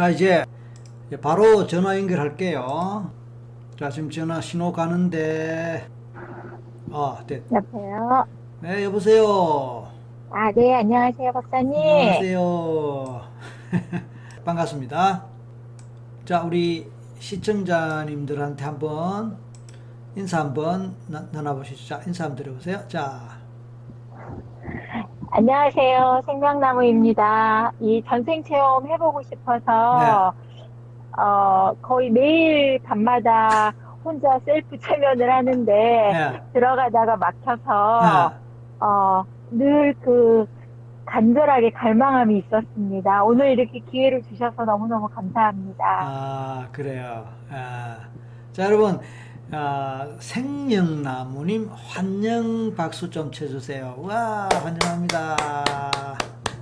자, 이제 바로 전화 연결할게요. 자, 지금 전화 신호 가는데, 아, 네. 여보세요? 네, 여보세요. 아, 네, 안녕하세요, 박사님. 안녕하세요. 반갑습니다. 자, 우리 시청자님들한테 한번 인사 한번 나, 나눠보시죠. 자, 인사 한번 드려보세요. 자, 안녕하세요, 생명나무입니다. 이 전생 체험 해보고 싶어서, 어, 거의 매일 밤마다 혼자 셀프 체면을 하는데, 네. 들어가다가 막혀서, 어, 늘 그, 간절하게 갈망함이 있었습니다. 오늘 이렇게 기회를 주셔서 너무너무 감사합니다. 아, 그래요. 아, 자, 여러분, 아, 생명나무님 환영 박수 좀 쳐주세요. 와, 환영합니다.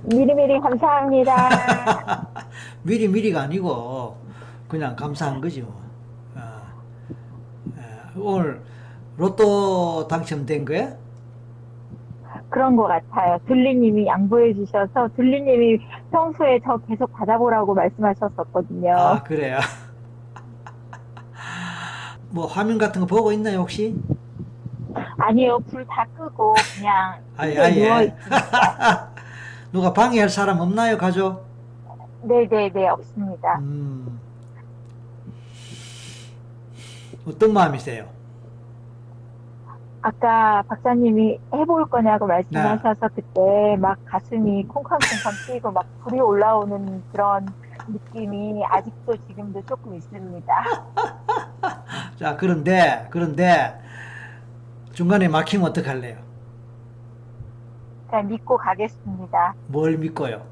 미리미리 감사합니다. 미리 미리가 아니고 그냥 감사한 거지 뭐. 아, 아, 오늘 로또 당첨된 거야? 그런 것 같아요. 둘리님이 양보해 주셔서 둘리님이 평소에 저 계속 받아보라고 말씀하셨었거든요. 아, 그래요. 뭐 화면 같은 거 보고 있나요 혹시? 아니요, 불 다 끄고 그냥 누워 아예. 누가 방해할 사람 없나요 가족? 네네네 없습니다. 음. 어떤 마음이세요? 아까 박사님이 해볼 거냐고 말씀하셔서 네. 그때 막 가슴이 콩쾅콩쾅 뛰고 막 불이 올라오는 그런 느낌이 아직도 지금도 조금 있습니다. 자, 그런데, 그런데, 중간에 막히면 어떡할래요? 그냥 믿고 가겠습니다. 뭘 믿고요?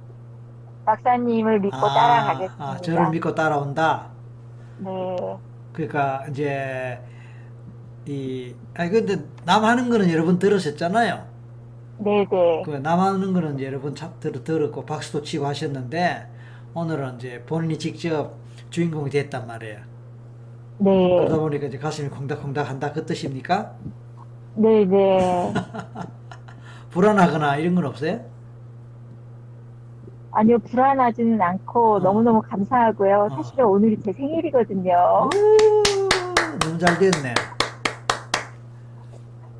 박사님을 믿고 따라가겠습니다. 아, 저를 믿고 따라온다? 네. 그러니까, 이제, 이, 아니, 근데, 남 하는 거는 여러분 들으셨잖아요? 네네. 그, 남 하는 거는 여러분 참 들, 들었고, 박수도 치고 하셨는데, 오늘은 이제 본인이 직접 주인공이 됐단 말이에요. 네. 그러다 보니까 이제 가슴이 콩닥콩닥 한다, 그 뜻입니까? 네 네. 불안하거나 이런 건 없어요? 아니요, 불안하지는 않고 어. 너무너무 감사하고요. 어. 사실은 오늘이 제 생일이거든요. 오, 너무 잘 됐네.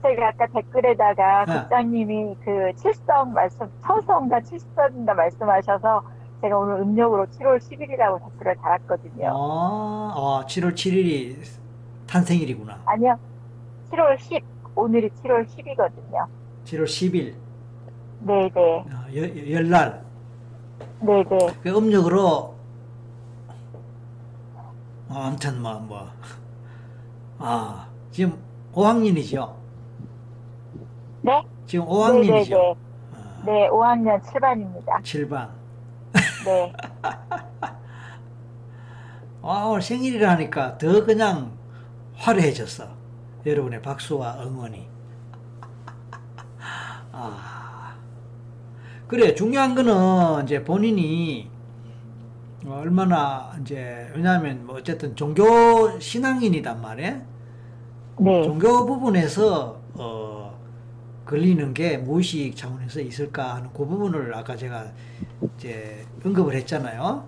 제가 아까 댓글에다가 네. 국장님이 그 칠성 말씀, 처성과 칠성인가 말씀하셔서 제가 오늘 음력으로 7월 10일이라고 댓글을 달았거든요. 아, 아, 7월 7일이 탄생일이구나. 아니요, 7월 10, 오늘이 7월 10이거든요. 7월 10일, 네네, 어, 여- 열날. 네네. 그 음력으로, 어, 아무튼 뭐, 뭐. 아, 지금 5학년이죠? 네? 지금 5학년이죠? 네네네. 어, 네, 5학년 7반입니다. 7반. 네. 아, 오늘 생일이라 하니까 더 그냥 화려해졌어. 여러분의 박수와 응원이. 아. 그래, 중요한 거는 이제 본인이 어, 얼마나 이제, 왜냐하면 뭐 어쨌든 종교 신앙인이단 말이야. 네. 종교 부분에서, 어, 걸리는 게 무의식 차원에서 있을까 하는 그 부분을 아까 제가 이제 언급을 했잖아요.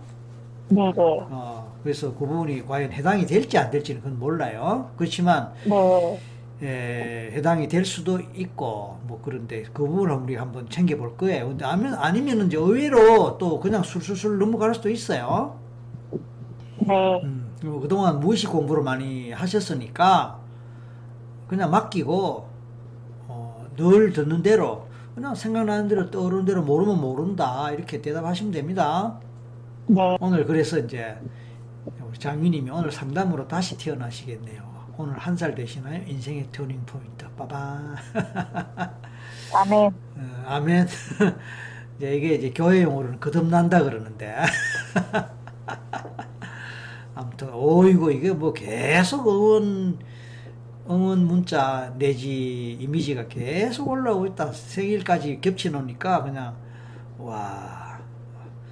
네 네. 어, 그래서 그 부분이 과연 해당이 될지 안 될지는 그건 몰라요. 그렇지만, 네. 에, 해당이 될 수도 있고, 뭐, 그런데 그 부분을 우리 한번 챙겨볼 거예요. 근데 아니면, 아니면 이제 의외로 또 그냥 술술술 넘어갈 수도 있어요. 네. 음, 그동안 무의식 공부를 많이 하셨으니까, 그냥 맡기고, 어, 늘 듣는 대로, 그냥 생각나는 대로 떠오르는 대로 모르면 모른다. 이렇게 대답하시면 됩니다. 네. 오늘 그래서 이제 우리 장유님이 오늘 상담으로 다시 태어나시겠네요. 오늘 한 살 되시나요? 인생의 터닝 포인트. 빠바. 아멘. 어, 아멘. 이제 이게 이제 교회 용어로는 거듭난다 그러는데. 아무튼 오이고 이게 뭐 계속 응원 응원 문자 내지 이미지가 계속 올라오고 있다. 생일까지 겹쳐 놓으니까 그냥 와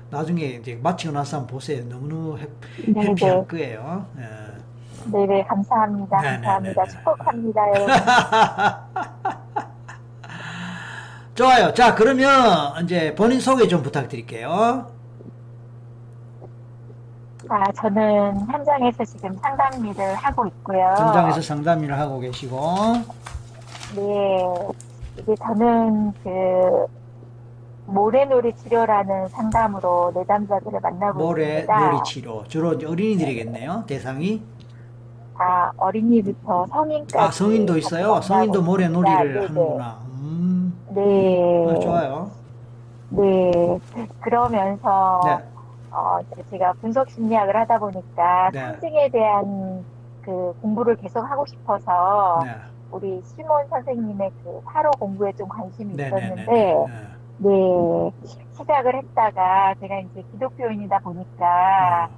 나중에 이제 마치고 나서 한번 보세요. 너무너무 해, 네네. 해피할 거예요. 예. 네네. 감사합니다. 네네네네. 감사합니다. 축복합니다, 여러분. 좋아요. 자, 그러면 이제 본인 소개 좀 부탁드릴게요. 아, 저는 현장에서 지금 상담 일을 하고 있고요. 현장에서 상담 일을 하고 계시고 네, 이게 저는 그 모래놀이 치료라는 상담으로 내담자들을 만나고 모래 있습니다. 놀이 치료 주로 이제 어린이들이겠네요. 대상이 아, 어린이부터 성인까지. 아 성인도 있어요. 성인도 만나고 모래 있습니다. 놀이를 네네. 하는구나. 음, 네. 아, 좋아요. 네. 그러면서 네. 어, 제가 분석 심리학을 하다 보니까 네. 상징에 대한 그 공부를 계속 하고 싶어서 네. 우리 시몬 선생님의 그 타로 공부에 좀 관심이 네네네. 있었는데 네. 네 시작을 했다가 제가 이제 기독교인이다 보니까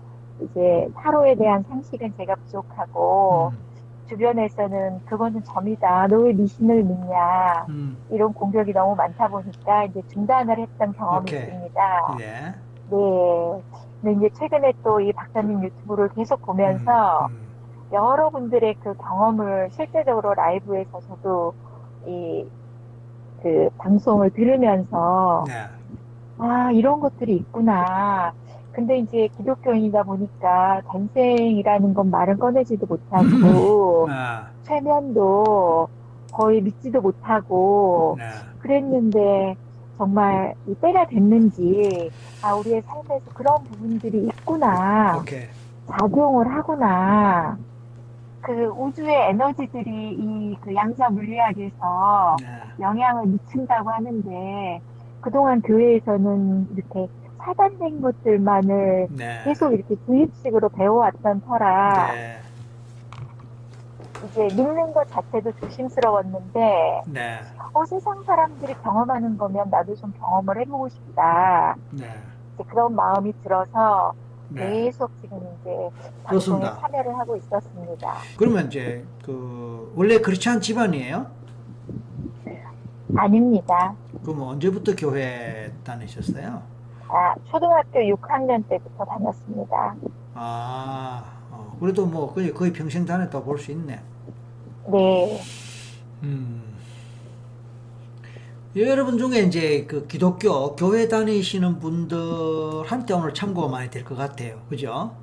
이제 타로에 대한 상식은 제가 부족하고 음, 주변에서는 그거는 점이다 너 왜 미신을 믿냐 음, 이런 공격이 너무 많다 보니까 이제 중단을 했던 경험이 오케이. 있습니다. 네. 네. 근데 이제 최근에 또 이 박사님 유튜브를 계속 보면서 음, 음. 여러분들의 그 경험을 실제적으로 라이브에서 저도 이 그 방송을 들으면서 네. 아 이런 것들이 있구나. 근데 이제 기독교인이다 보니까 댄생이라는 건 말은 꺼내지도 못하고 아, 최면도 거의 믿지도 못하고 네. 그랬는데 정말 이 때가 됐는지 아 우리의 삶에서 그런 부분들이 있구나 오케이. 작용을 하구나 그 우주의 에너지들이 이 그 양자 물리학에서 네. 영향을 미친다고 하는데 그동안 교회에서는 이렇게 차단된 것들만을 네. 계속 이렇게 주입식으로 배워왔던 터라 네. 이제 믿는 것 자체도 조심스러웠는데 네. 어, 세상 사람들이 경험하는 거면 나도 좀 경험을 해보고 싶다. 네. 이제 그런 마음이 들어서 네. 계속 지금 이제 방송에. 참여를 하고 있었습니다. 그러면 이제 그 원래 크리스찬 집안이에요? 아닙니다. 그럼 언제부터 교회 다니셨어요? 아, 초등학교 6학년 때부터 다녔습니다. 아, 어, 그래도 뭐 거의, 거의 평생 다녔다 볼 수 있네. 네, 음. 여러분 중에 이제 그 기독교 교회 다니시는 분들한테 오늘 참고가 많이 될 것 같아요. 그죠?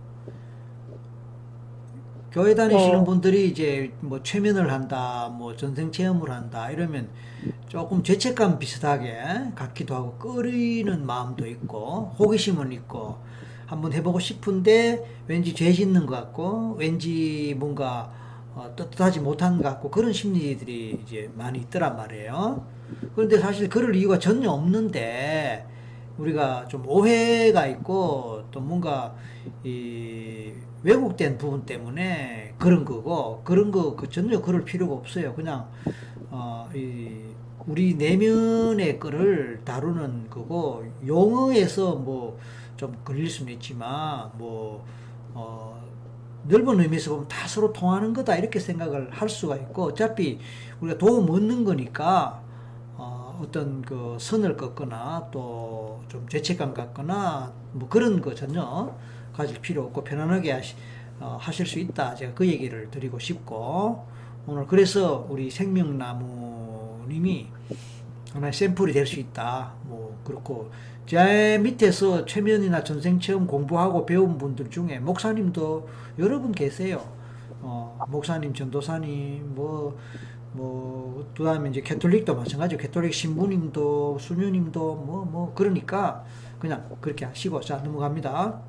교회 다니시는 네. 분들이 이제 뭐 최면을 한다, 뭐 전생 체험을 한다 이러면 조금 죄책감 비슷하게 같기도 하고 꺼리는 마음도 있고 호기심은 있고 한번 해보고 싶은데 왠지 죄 짓는 것 같고 왠지 뭔가 어, 떳떳하지 못한 것 같고 그런 심리들이 이제 많이 있더란 말이에요. 그런데 사실 그럴 이유가 전혀 없는데 우리가 좀 오해가 있고 또 뭔가 이 왜곡된 부분 때문에 그런 거고 그런 거그 전혀 그럴 필요가 없어요. 그냥 어, 이 우리 내면의 거를 다루는 거고 용어에서 뭐 좀 걸릴 수는 있지만 뭐 어, 넓은 의미에서 보면 다 서로 통하는 거다 이렇게 생각을 할 수가 있고 어차피 우리가 도움 얻는 거니까 어, 어떤 그 선을 긋거나 또 좀 죄책감 갖거나 뭐 그런 거 전혀 가질 필요 없고 편안하게 하시, 어, 하실 수 있다. 제가 그 얘기를 드리고 싶고. 오늘 그래서 우리 생명나무님이 하나의 샘플이 될 수 있다. 뭐 그렇고 제 밑에서 최면이나 전생체험 공부하고 배운 분들 중에 목사님도 여러 분 계세요. 어, 목사님, 전도사님, 뭐, 뭐, 그 다음에 이제 캐톨릭도 마찬가지고, 캐톨릭 신부님도, 수녀님도, 뭐, 뭐, 그러니까, 그냥 그렇게 하시고, 자, 넘어갑니다.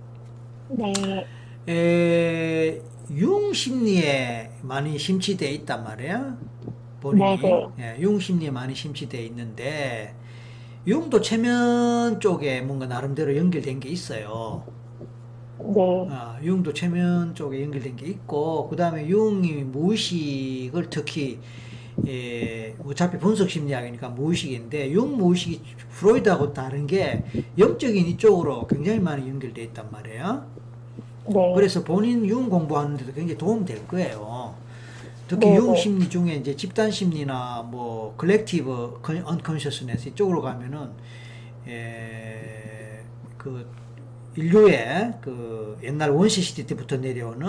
네, 에, 융심리에 많이 심취되어 있단 말이에요. 본인이. 네 네. 예, 융심리에 많이 심취되어 있는데, 융도 체면 쪽에 뭔가 나름대로 연결된 게 있어요. 네, 아, 융도 체면 쪽에 연결된 게 있고, 그 다음에 융이 무의식을 특히, 예, 어차피 분석 심리학이니까 무의식인데, 융 무의식이 프로이드하고 다른 게 영적인 이쪽으로 굉장히 많이 연결되어 있단 말이에요. 네, 그래서 본인 융 공부하는데도 굉장히 도움이 될 거예요. 특히 네, 융 네. 심리 중에 이제 집단 심리나 뭐 collective unconsciousness 이쪽으로 가면은 에, 그 인류의 그 옛날 원시 시대 때부터 내려오는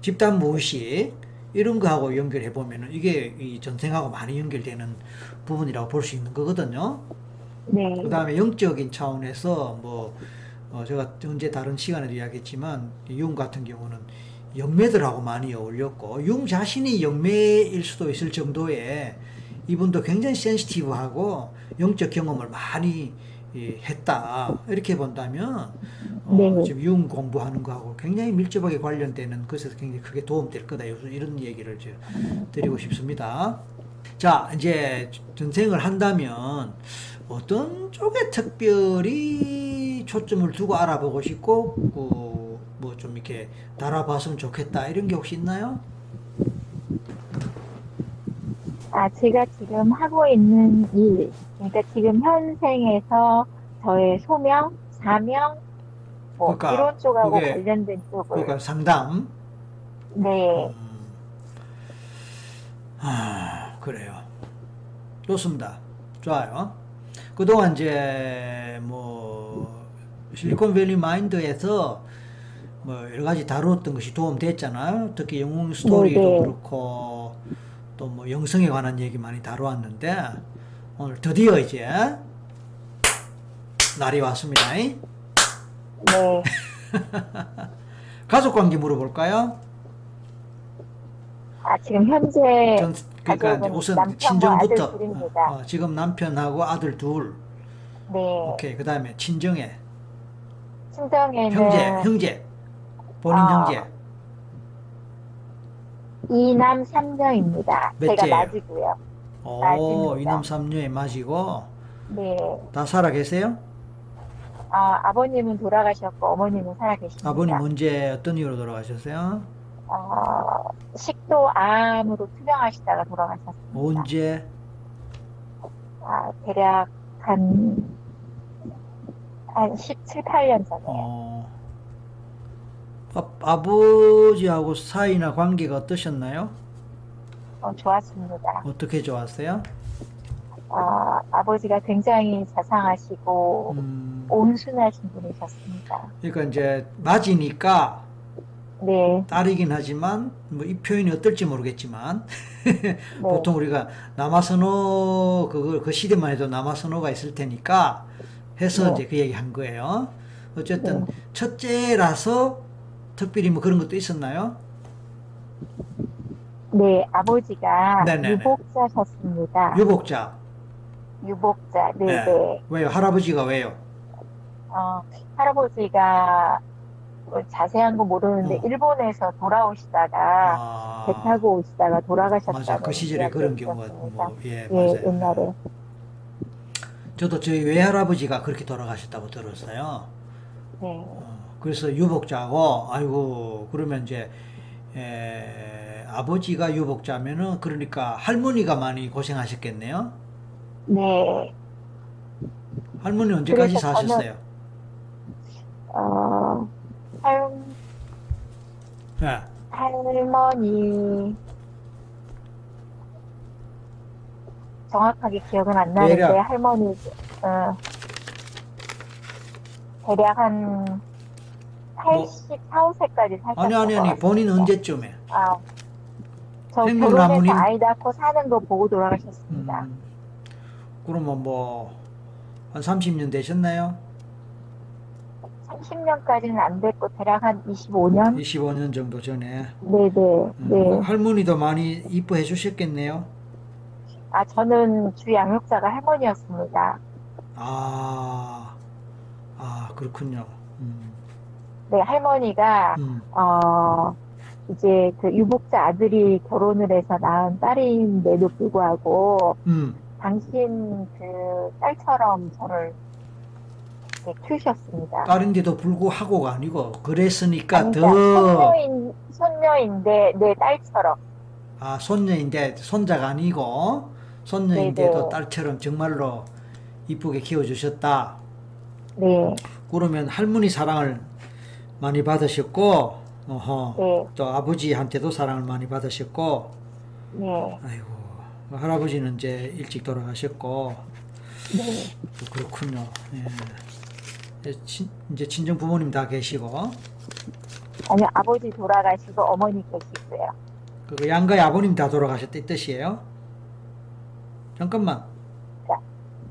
집단 무의식 이런 거하고 연결해 보면은 이게 이 전생하고 많이 연결되는 부분이라고 볼 수 있는 거거든요. 네, 그 다음에 영적인 차원에서 뭐, 어, 제가 언제 다른 시간에도 이야기했지만 융 같은 경우는 영매들하고 많이 어울렸고 융 자신이 영매일 수도 있을 정도의 이분도 굉장히 센시티브하고 영적 경험을 많이 예, 했다 이렇게 본다면 어, 네. 지금 융 공부하는 거하고 굉장히 밀접하게 관련되는 것에서 굉장히 크게 도움될 거다 이런 얘기를 저 드리고 싶습니다. 자 이제 전생을 한다면 어떤 쪽에 특별히 초점을 두고 알아보고 싶고 뭐 좀 이렇게 달아봤으면 좋겠다 이런 게 혹시 있나요? 아, 제가 지금 하고 있는 일, 그러니까 지금 현생에서 저의 소명, 사명, 뭐 그러니까 이런 쪽하고 그게- 관련된 쪽을 그러니까 상담. 네, 음. 아 그래요. 좋습니다. 좋아요. 그동안 이제 뭐 실리콘밸리 마인드에서 뭐 여러 가지 다루었던 것이 도움됐잖아요. 특히 영웅 스토리도 네, 네. 그렇고 또 뭐 영성에 관한 얘기 많이 다루었는데 오늘 드디어 이제 날이 왔습니다. 네, 가족 관계 물어볼까요? 아, 지금 현재 전, 그러니까 우선 친정부터. 어, 어, 지금 남편하고 아들 둘 네, 오케이 그 다음에 친정에 친정에는 형제 형제 본인 아, 형제 이남 삼녀입니다. 제가 몇째예요? 맞이고요. 오 맞습니다. 이남 삼녀에 마시고 네, 다 살아 계세요? 아, 아버님은 돌아가셨고 어머님은 살아 계십니다. 아버님 언제 어떤 이유로 돌아가셨어요? 어, 식도암으로 투병하시다가 돌아가셨습니다. 언제? 아, 대략 한, 한 17, 8년 전에. 어, 아, 아버지하고 사이나 관계가 어떠셨나요? 어, 좋았습니다. 어떻게 좋았어요? 아, 아버지가 굉장히 자상하시고 음, 온순하신 분이셨습니다. 그러니까 이제 맞이니까 네, 딸이긴 하지만 뭐 이 표현이 어떨지 모르겠지만 네, 보통 우리가 남아선호 그걸 그 시대만 해도 남아선호가 있을 테니까 해서 네. 이제 그 얘기 한 거예요. 어쨌든 네. 첫째라서 특별히 뭐 그런 것도 있었나요? 네, 아버지가 네네네. 유복자셨습니다. 유복자. 유복자, 네, 네. 네. 왜요? 할아버지가 왜요? 어, 할아버지가 뭐 자세한 거 모르는데 어. 일본에서 돌아오시다가 아, 배 타고 오시다가 돌아가셨다는 맞아. 그 시절에 그런 경우가 있었습니다. 뭐, 예, 예. 옛날에. 저도 저희 외할아버지가 그렇게 돌아가셨다고 들었어요. 네. 어, 그래서 유복자고, 아이고, 그러면 이제, 에, 아버지가 유복자면은, 그러니까 할머니가 많이 고생하셨겠네요? 네. 할머니 언제까지 사셨어요? 어, 할, 예. 할머니, 정확하게 기억은 안 나는데, 대략. 할머니, 어, 대략 한 84, 5세까지 사셨던 아니, 아니, 것 아니. 본인 언제쯤에? 아, 저 행군 결혼해서 가문인? 아이 낳고 사는 거 보고 돌아가셨습니다. 음, 그러면 뭐, 한 30년 되셨나요? 30년까지는 안 됐고, 대략 한 25년? 25년 정도 전에. 네네, 음, 네. 할머니도 많이 이뻐해 주셨겠네요? 아, 저는 주 양육자가 할머니였습니다. 아, 아, 그렇군요. 음, 네, 할머니가, 음, 어, 이제 그 유복자 아들이 결혼을 해서 낳은 딸인데도 불구하고, 음. 당신 그 딸처럼 저를 이렇게 키우셨습니다. 딸인데도 불구하고가 아니고, 그랬으니까 아니, 더, 손녀인, 손녀인데, 내 딸처럼. 아, 손녀인데, 손자가 아니고, 손녀인데도 네네. 딸처럼 정말로 이쁘게 키워주셨다. 네, 그러면 할머니 사랑을 많이 받으셨고, 어허, 네, 또 아버지한테도 사랑을 많이 받으셨고, 네, 아이고, 할아버지는 이제 일찍 돌아가셨고, 네. 또 그렇군요. 예. 이제 친, 이제 친정 부모님 다 계시고, 아니, 아버지 돌아가시고 어머니 계시고요. 그 양가의 아버님 다 돌아가셨다 이 뜻이에요? 잠깐만.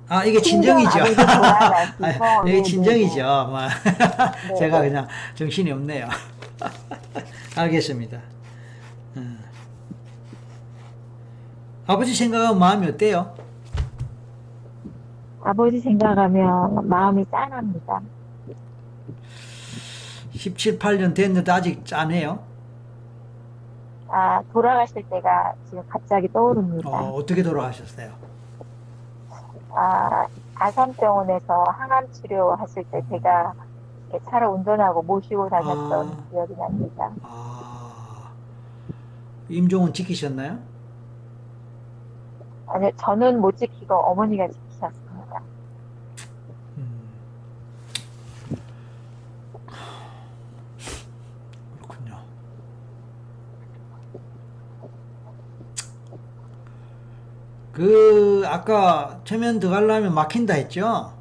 아, 이게 친정 친정이죠. 돌아가시고, 아, 이게 네, 친정이죠. 네, 뭐. 네, 제가 네. 그냥 정신이 없네요. 알겠습니다. 음. 아버지 생각하면 마음이 어때요? 아버지 생각하면 마음이 짠합니다. 17, 8년 됐는데 아직 짠해요? 아, 돌아가실 때가 지금 갑자기 떠오릅니다. 어, 어떻게 돌아가셨어요? 아, 아산병원에서 항암 치료하실 때 제가 차를 운전하고 모시고 다녔던 아. 기억이 납니다. 아, 임종은 지키셨나요? 아니, 저는 못 지키고 어머니가 지키셨습니다. 음. 그렇군요. 그 아까 최면 들어가려면 막힌다 했죠?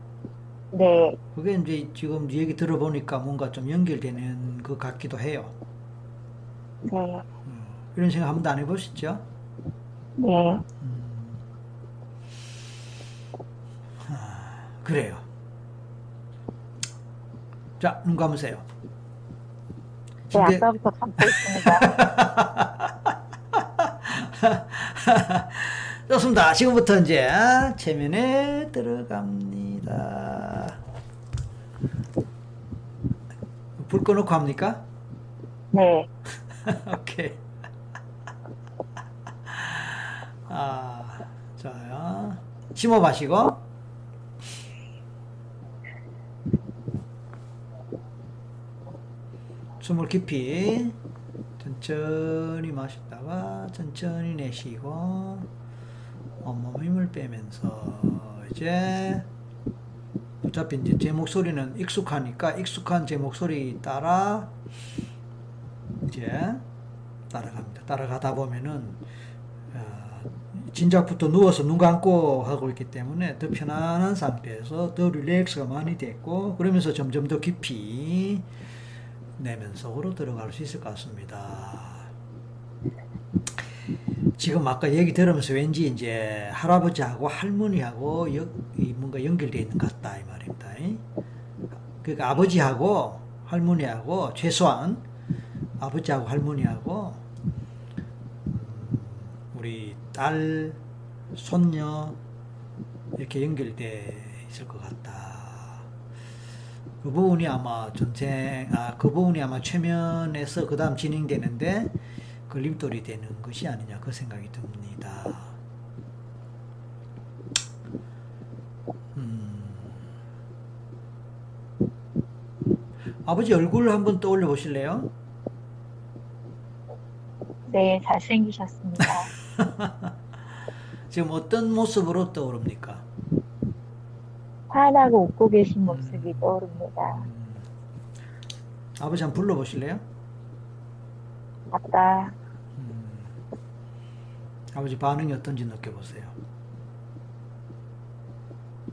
네, 그게 이제 지금 얘기 들어보니까 뭔가 좀 연결되는 것 같기도 해요. 네, 음, 이런 생각 한 번도 안 해보셨죠? 네. 음. 아, 그래요. 자, 눈 감으세요. 네, 근데- 아까부터 감고 있습니다. 좋습니다. 지금부터 이제 체면에 들어갑니다. 불 꺼놓고 합니까? 네, 오케이. 아, 자요. 심호 마시고. 숨을 깊이 천천히 마셨다가 천천히 내쉬고 온몸 힘을 빼면서 이제 어차피 이제 제 목소리는 익숙하니까 익숙한 제 목소리 따라 이제 따라갑니다. 따라가다 보면은 어, 진작부터 누워서 눈 감고 하고 있기 때문에 더 편안한 상태에서 더 릴렉스가 많이 됐고 그러면서 점점 더 깊이 내면 속으로 들어갈 수 있을 것 같습니다. 지금 아까 얘기 들으면서 왠지 이제 할아버지하고 할머니하고 여, 이 뭔가 연결되어 있는 것 같다 이 말입니다. 그러니까 아버지하고 할머니하고 최소한 아버지하고 할머니하고 음, 우리 딸, 손녀 이렇게 연결돼 있을 것 같다. 그 부분이 아마 전쟁, 아, 그 부분이 아마 최면에서 그 다음 진행되는데 걸림돌이 되는 것이 아니냐 그 생각이 듭니다. 음. 아버지 얼굴 한번 떠올려 보실래요? 네, 잘생기셨습니다. 지금 어떤 모습으로 떠오릅니까? 환하고 웃고 계신 모습이 떠오릅니다. 음. 아버지 한번 불러 보실래요? 아빠, 음. 아버지 반응이 어떤지 느껴보세요.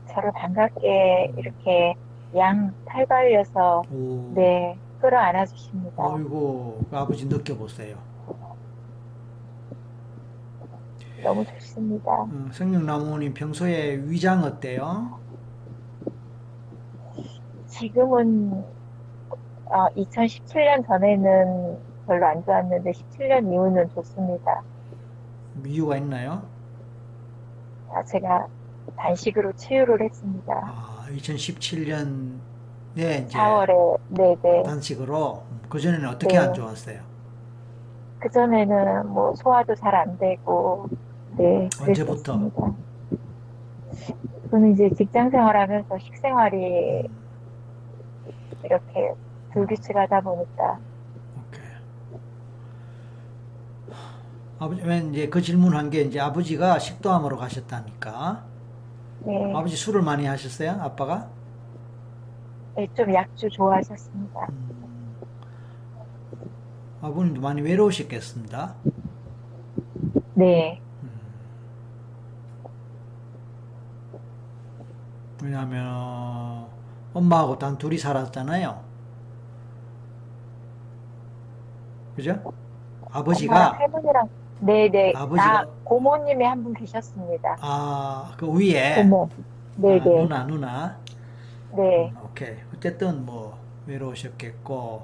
저를 반갑게 이렇게 양 탈발려서 오. 네, 끌어안아 주십니다. 어이구, 그 아버지 느껴보세요. 너무 좋습니다. 음, 생명나무님 평소에 위장 어때요? 지금은 어, 2017년 전에는 별로 안 좋았는데 17년 이후는 좋습니다. 이유가 있나요? 아, 제가 단식으로 치유를 했습니다. 아, 2017년에 이제 4월에 네네. 단식으로 그 전에는 어떻게 네. 안 좋았어요? 그 전에는 뭐 소화도 잘 안 되고 네 언제부터? 그랬었습니다. 저는 이제 직장 생활하면서 식생활이 음, 이렇게 불규칙하다 보니까 오케이. 아버지, 왜 이제 그 질문한 게 이제 아버지가 식도암으로 가셨다니까. 네, 아버지 술을 많이 하셨어요? 아빠가? 네, 좀 약주 좋아하셨습니다. 음, 아버님도 많이 외로우셨겠습니다. 네, 음. 왜냐하면 엄마하고 단 둘이 살았잖아요. 그죠? 아버지가 할머니랑 네네 아버지가- 아 고모님이 한 분 계셨습니다. 아, 그 위에 고모 네, 아, 네. 누나, 누나. 네, 음, 오케이. 어쨌든 뭐 외로우셨겠고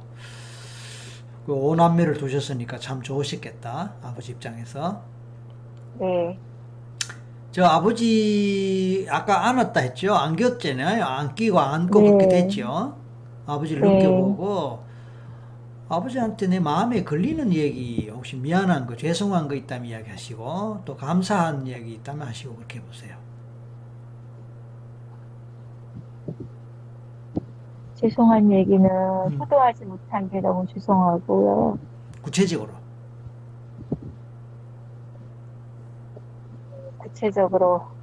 그 오남매를 두셨으니까 참 좋으셨겠다. 아버지 입장에서. 네, 저 아버지 아까 안았다 했죠? 안겼잖아요. 안 끼고 안고 네. 그렇게 됐죠. 아버지를 네. 느껴보고 아버지한테 내 마음에 걸리는 얘기 혹시 미안한 거 죄송한 거 있다면 이야기하시고 또 감사한 얘기 있다면 하시고 그렇게 해보세요. 죄송한 얘기는 음. 효도하지 못한 게 너무 죄송하고요. 구체적으로. 구체적으로, 뭐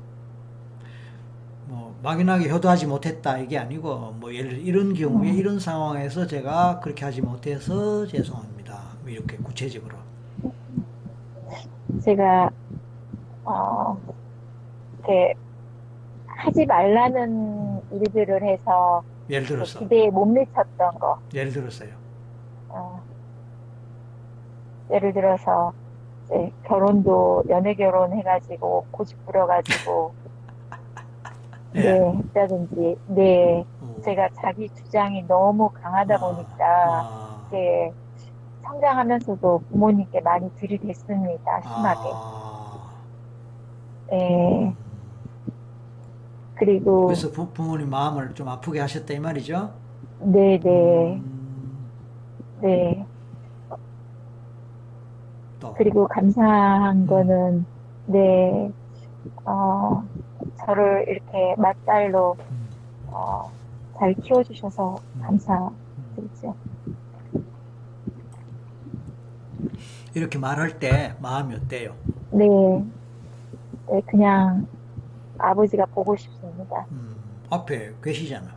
막연하게 효도하지 못했다 이게 아니고 뭐 예를 이런 경우에 음. 이런 상황에서 제가 그렇게 하지 못해서 죄송합니다. 뭐 이렇게 구체적으로. 제가, 어, 이렇게, 하지 말라는 일들을 해서 예를 그 들어서 기대에 못 미쳤던 거. 예를 들었어요. 어, 예를 들어서 결혼도 연애 결혼 해가지고 고집 부려가지고 예. 네 했다든지. 네. 어. 제가 자기 주장이 너무 강하다 보니까 아, 네 성장하면서도 부모님께 많이 들이댔습니다 심하게. 아. 네 그리고 그래서 부, 부모님 마음을 좀 아프게 하셨다 이 말이죠. 네네. 음, 네. 또. 그리고 감사한 음. 거는 네. 어, 저를 이렇게 맏딸로 음, 어, 잘 키워주셔서 음. 감사드리죠. 이렇게 말할 때 마음이 어때요? 네, 네, 그냥 아버지가 보고 싶습니다. 음, 앞에 계시잖아.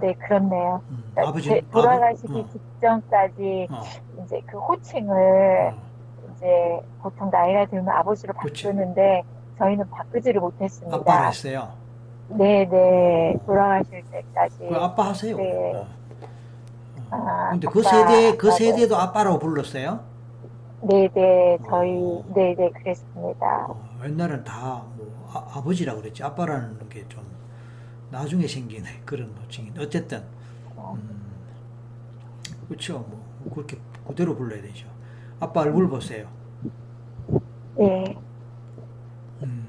네, 그렇네요. 음, 그러니까 아버지 제- 돌아가시기 아버- 어, 직전까지 어, 이제 그 호칭을 어. 이제 보통 나이가 들면 아버지로 그치. 바꾸는데 저희는 바꾸지를 못했습니다. 아빠를 했어요. 네, 네, 돌아가실 때까지. 그 아빠 하세요. 네. 어. 어. 아, 근데 그 아빠, 세대 그 세대도 아빠라고 불렀어요. 네, 네, 저희, 어. 네, 네, 그랬습니다. 어, 옛날엔 다 뭐 아, 버지라 그랬지. 아빠라는 게 좀 나중에 생긴 그런 호칭이. 어쨌든 어, 음, 그렇죠. 뭐 그렇게 그대로 불러야 되죠. 아빠 얼굴 보세요. 네, 음,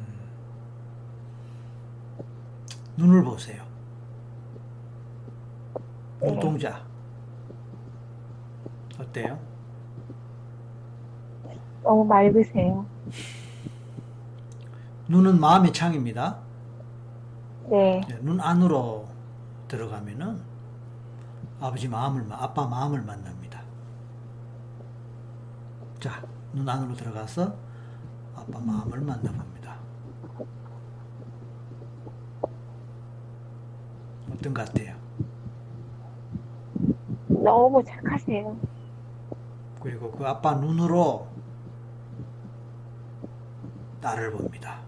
눈을 보세요. 네. 눈동자 어때요? 너무 맑으세요. 눈은 마음의 창입니다. 네, 예, 눈 안으로 들어가면은 아버지 마음을 마- 아빠 마음을 만납니다. 자, 눈 안으로 들어가서 아빠 마음을 만나봅니다. 어떤 것 같아요? 너무 착하세요. 그리고 그 아빠 눈으로 딸을 봅니다.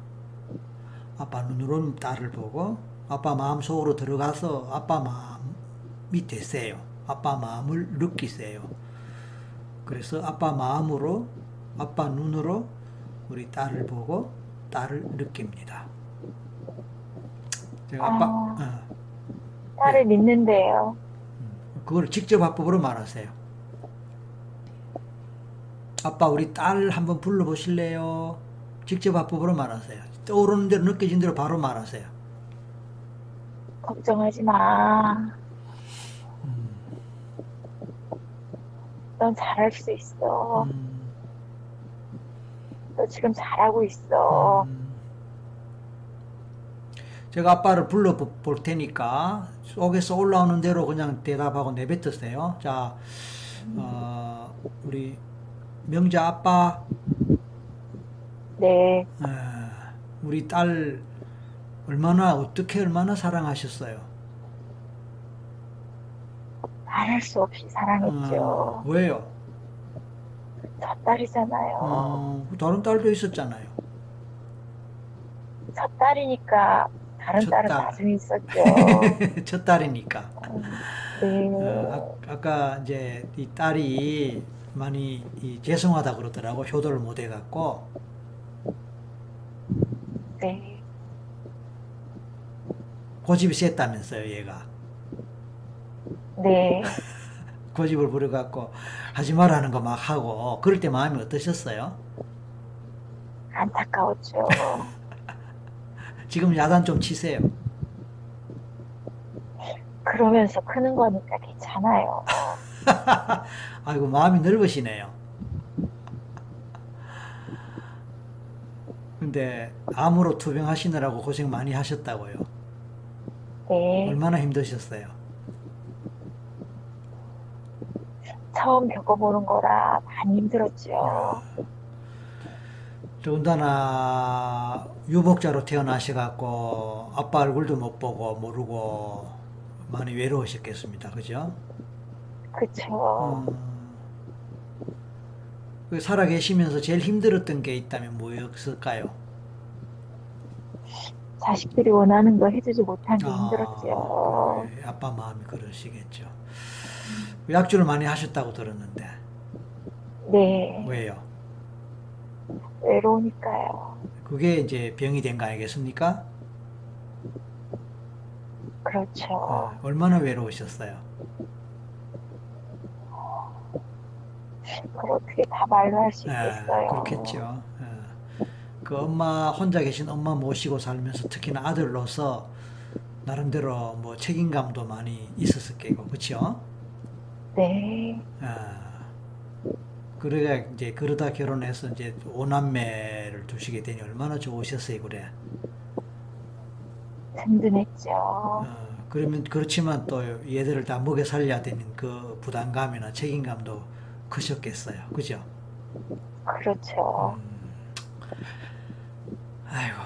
아빠 눈으로는 딸을 보고 아빠 마음 속으로 들어가서 아빠 마음이 되세요. 아빠 마음을 느끼세요. 그래서 아빠 마음으로 아빠 눈으로 우리 딸을 보고 딸을 느낍니다. 제가 아빠 아. 어, 딸을 믿는데요. 그걸 직접 합법으로 말하세요. 아빠 우리 딸 한번 불러보실래요? 직접 합법으로 말하세요. 떠오르는 대로 느껴진 대로 바로 말하세요. 걱정하지 마. 음, 넌 잘할 수 있어. 음, 너 지금 잘하고 있어. 음. 제가 아빠를 불러 볼 테니까 속에서 올라오는 대로 그냥 대답하고 내뱉으세요. 자, 어, 우리 명자 아빠, 네, 에, 우리 딸 얼마나 어떻게 얼마나 사랑하셨어요? 말할 수 없이 사랑했죠. 어, 왜요? 저 딸이잖아요. 어, 다른 딸도 있었잖아요. 저 딸이니까 다른 첫 딸은 딸. 나중에 있었죠. 첫 딸이니까. 네, 어, 아, 아까 이제 이 딸이 많이 이 죄송하다 그러더라고 효도를 못 해갖고 네, 고집이 셌다면서요, 얘가. 네. 고집을 부려갖고 하지 말라는 거 막 하고 그럴 때 마음이 어떠셨어요? 안타까웠죠. 지금 야단 좀 치세요. 그러면서 크는 거니까 괜찮아요. 아이고 마음이 넓으시네요. 근데 암으로 투병하시느라고 고생 많이 하셨다고요. 네. 얼마나 힘드셨어요? 처음 겪어보는 거라 많이 힘들었죠. 더군다나 유복자로 태어나셔갖고 아빠 얼굴도 못 보고 모르고 많이 외로우셨겠습니다. 그죠? 그쵸. 음, 그 살아 계시면서 제일 힘들었던 게 있다면 뭐였을까요? 자식들이 원하는 거 해주지 못한 게 아, 힘들었죠. 그래. 아빠 마음이 그러시겠죠. 약주를 많이 하셨다고 들었는데 네. 왜요? 외로우니까요. 그게 이제 병이 된 거 아니겠습니까? 그렇죠. 어, 얼마나 외로우셨어요? 그걸 어떻게 다 말로 할수 예, 있겠어요. 그렇겠죠. 예. 그 엄마 혼자 계신 엄마 모시고 살면서 특히나 아들로서 나름대로 뭐 책임감도 많이 있었을 거고, 그렇죠? 네. 아, 그러가 이제 그러다 결혼해서 이제 오남매를 두시게 되니 얼마나 좋으셨어요, 그래. 든든했죠. 어, 그러면 그렇지만 또 얘들을 다 먹여 살려야 되는 그 부담감이나 책임감도 크셨겠어요, 그죠? 그렇죠. 음, 아이고,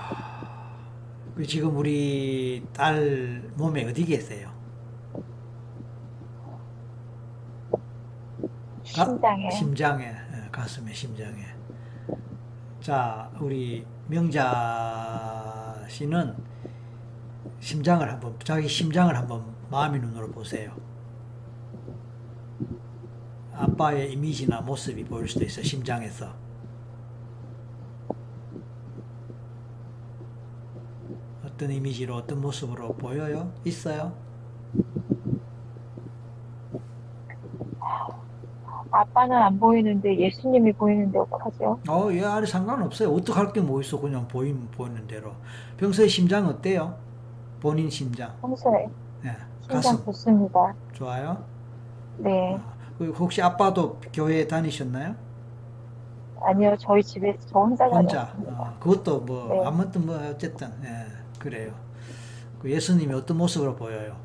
그 지금 우리 딸 몸에 어디 계세요? 가- 심장에. 심장에, 예, 가슴에, 심장에. 자, 우리 명자 씨는 심장을 한번, 자기 심장을 한번 마음의 눈으로 보세요. 아빠의 이미지나 모습이 보일 수도 있어요, 심장에서. 어떤 이미지로, 어떤 모습으로 보여요? 있어요? 아빠는 안 보이는데 예수님이 보이는데 어떡하죠? 어, 얘 아래 상관없어요. 어떡할 게 뭐 있어. 그냥 보임, 보이는 대로. 평소에 심장 어때요? 본인 심장. 평소에 예, 심장 가슴. 좋습니다. 좋아요? 네. 어, 혹시 아빠도 교회 다니셨나요? 아니요, 저희 집에서 저 혼자 혼자. 어, 그것도 뭐, 네. 아무튼 뭐, 어쨌든, 예, 그래요. 그 예수님이 어떤 모습으로 보여요?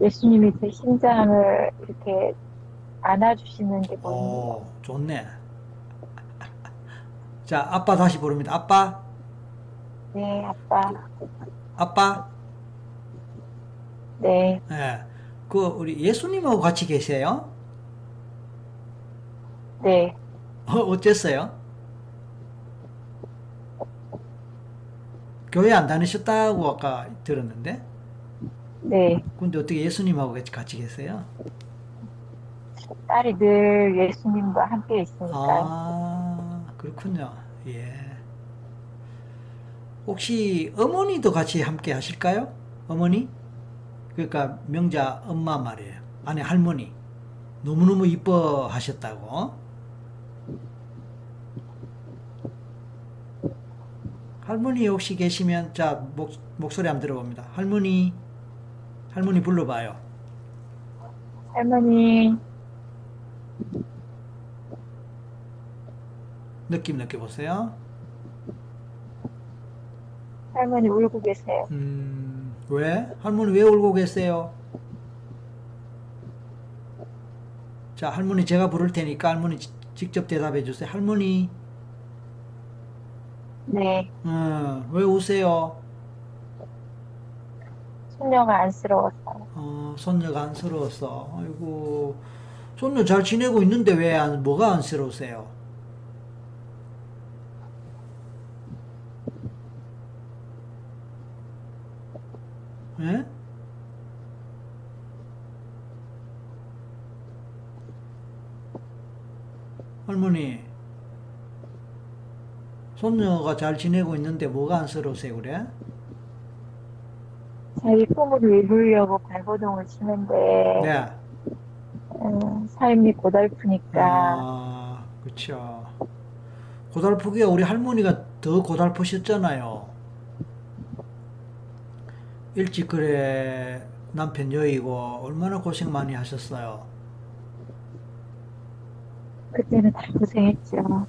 예수님이 제 심장을 이렇게 안아주시는 게 보입니다. 오, 좋네. 자, 아빠 다시 부릅니다. 아빠, 네, 아빠. 아빠. 네, 예. 그, 우리 예수님하고 같이 계세요? 네. 어, 어땠어요? 교회 안 다니셨다고 아까 들었는데? 네. 근데 어떻게 예수님하고 같이- 계세요? 딸이 늘 예수님과 함께 있으니까요. 아, 그렇군요. 예. 혹시 어머니도 같이 함께 하실까요? 어머니? 그러니까 명자 엄마 말이에요. 아니, 할머니. 너무너무 이뻐 하셨다고. 할머니 혹시 계시면, 자, 목, 목소리 한번 들어봅니다. 할머니, 할머니 불러봐요. 할머니, 느낌 느껴보세요. 할머니 울고 계세요. 음, 왜? 할머니 왜 울고 계세요? 자, 할머니 제가 부를 테니까 할머니 지- 직접 대답해 주세요. 할머니, 네, 어, 왜 우세요? 손녀가 안쓰러워서. 어, 손녀가 안쓰러워서. 아이고, 손녀 잘 지내고 있는데 왜 안, 뭐가 안쓰러우세요? 예? 할머니, 손녀가 잘 지내고 있는데 뭐가 안쓰러우세요, 그래? 자기 꿈을 이루려고 발버둥을 치는데 네. 음, 삶이 고달프니까 아, 그쵸. 고달프기야 우리 할머니가 더 고달프셨잖아요. 일찍 그래 남편 여의고 얼마나 고생 많이 하셨어요. 그때는 다 고생했죠.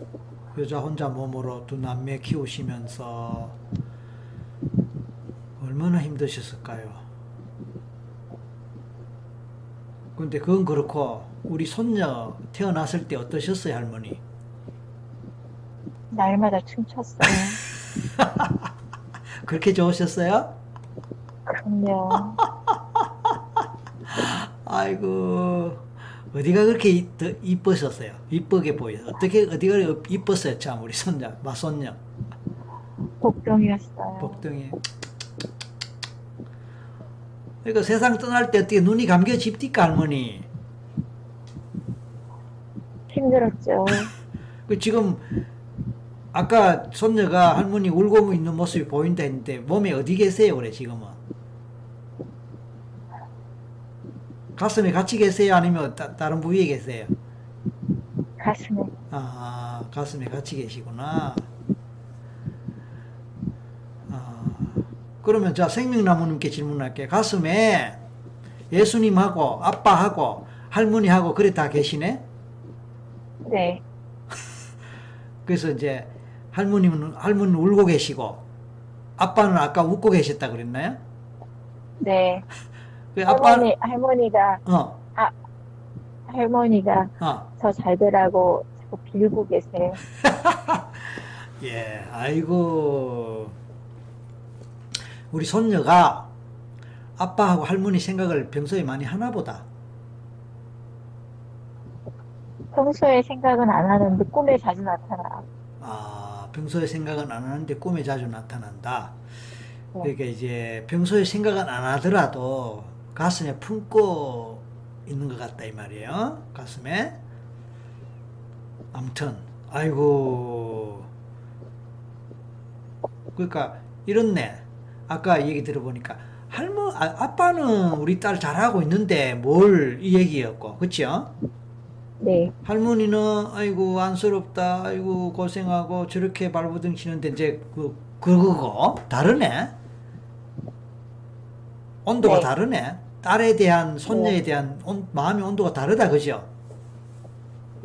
여자 혼자 몸으로 두 남매 키우시면서 얼마나 힘드셨을까요? 근데 그건 그렇고 우리 손녀 태어났을 때 어떠셨어요, 할머니? 날마다 춤췄어요. 그렇게 좋으셨어요? 그럼요. 아이고 어디가 그렇게 더 이뻤었어요? 이쁘게 보여. 어떻게 어디가 이뻤어요, 참 우리 손녀, 마손녀, 복덩이였어요. 복덩이. 그러니까 세상 떠날 때 어떻게 눈이 감겨집니까, 할머니? 힘들었죠. 그 지금 아까 손녀가 할머니 울고 있는 모습이 보인다 했는데 몸에 어디 계세요, 그래 지금은? 가슴에 같이 계세요, 아니면 따, 다른 부위에 계세요? 가슴에 아, 가슴에 같이 계시구나. 아, 그러면 자 생명나무님께 질문할게요. 가슴에 예수님하고 아빠하고 할머니하고 그래 다 계시네? 네, 그래서 이제 할머님은 할머니는 울고 계시고 아빠는 아까 웃고 계셨다 그랬나요? 네. 그 아빠 할머니 할머니가 어, 할머니가 어. 저잘 되라고 자꾸 빌고 계세요. 예, 아이고. 우리 손녀가 아빠하고 할머니 생각을 평소에 많이 하나 보다. 평소에 생각은 안 하는데 꿈에 자주 나타나. 아, 평소에 생각은 안 하는데 꿈에 자주 나타난다. 네. 그러니까 이제 평소에 생각은 안 하더라도 가슴에 품고 있는 것 같다 이 말이에요. 가슴에. 아무튼 아이고. 그러니까 이렇네. 아까 얘기 들어보니까 할머 아, 아빠는 우리 딸 잘하고 있는데 뭘 이 얘기였고, 그렇죠? 네, 할머니는 아이고 안쓰럽다 아이고 고생하고 저렇게 발버둥 치는데 이제 그 그거고 다르네 온도가 네. 다르네 딸에 대한 손녀에 네. 대한 온, 마음의 온도가 다르다 그죠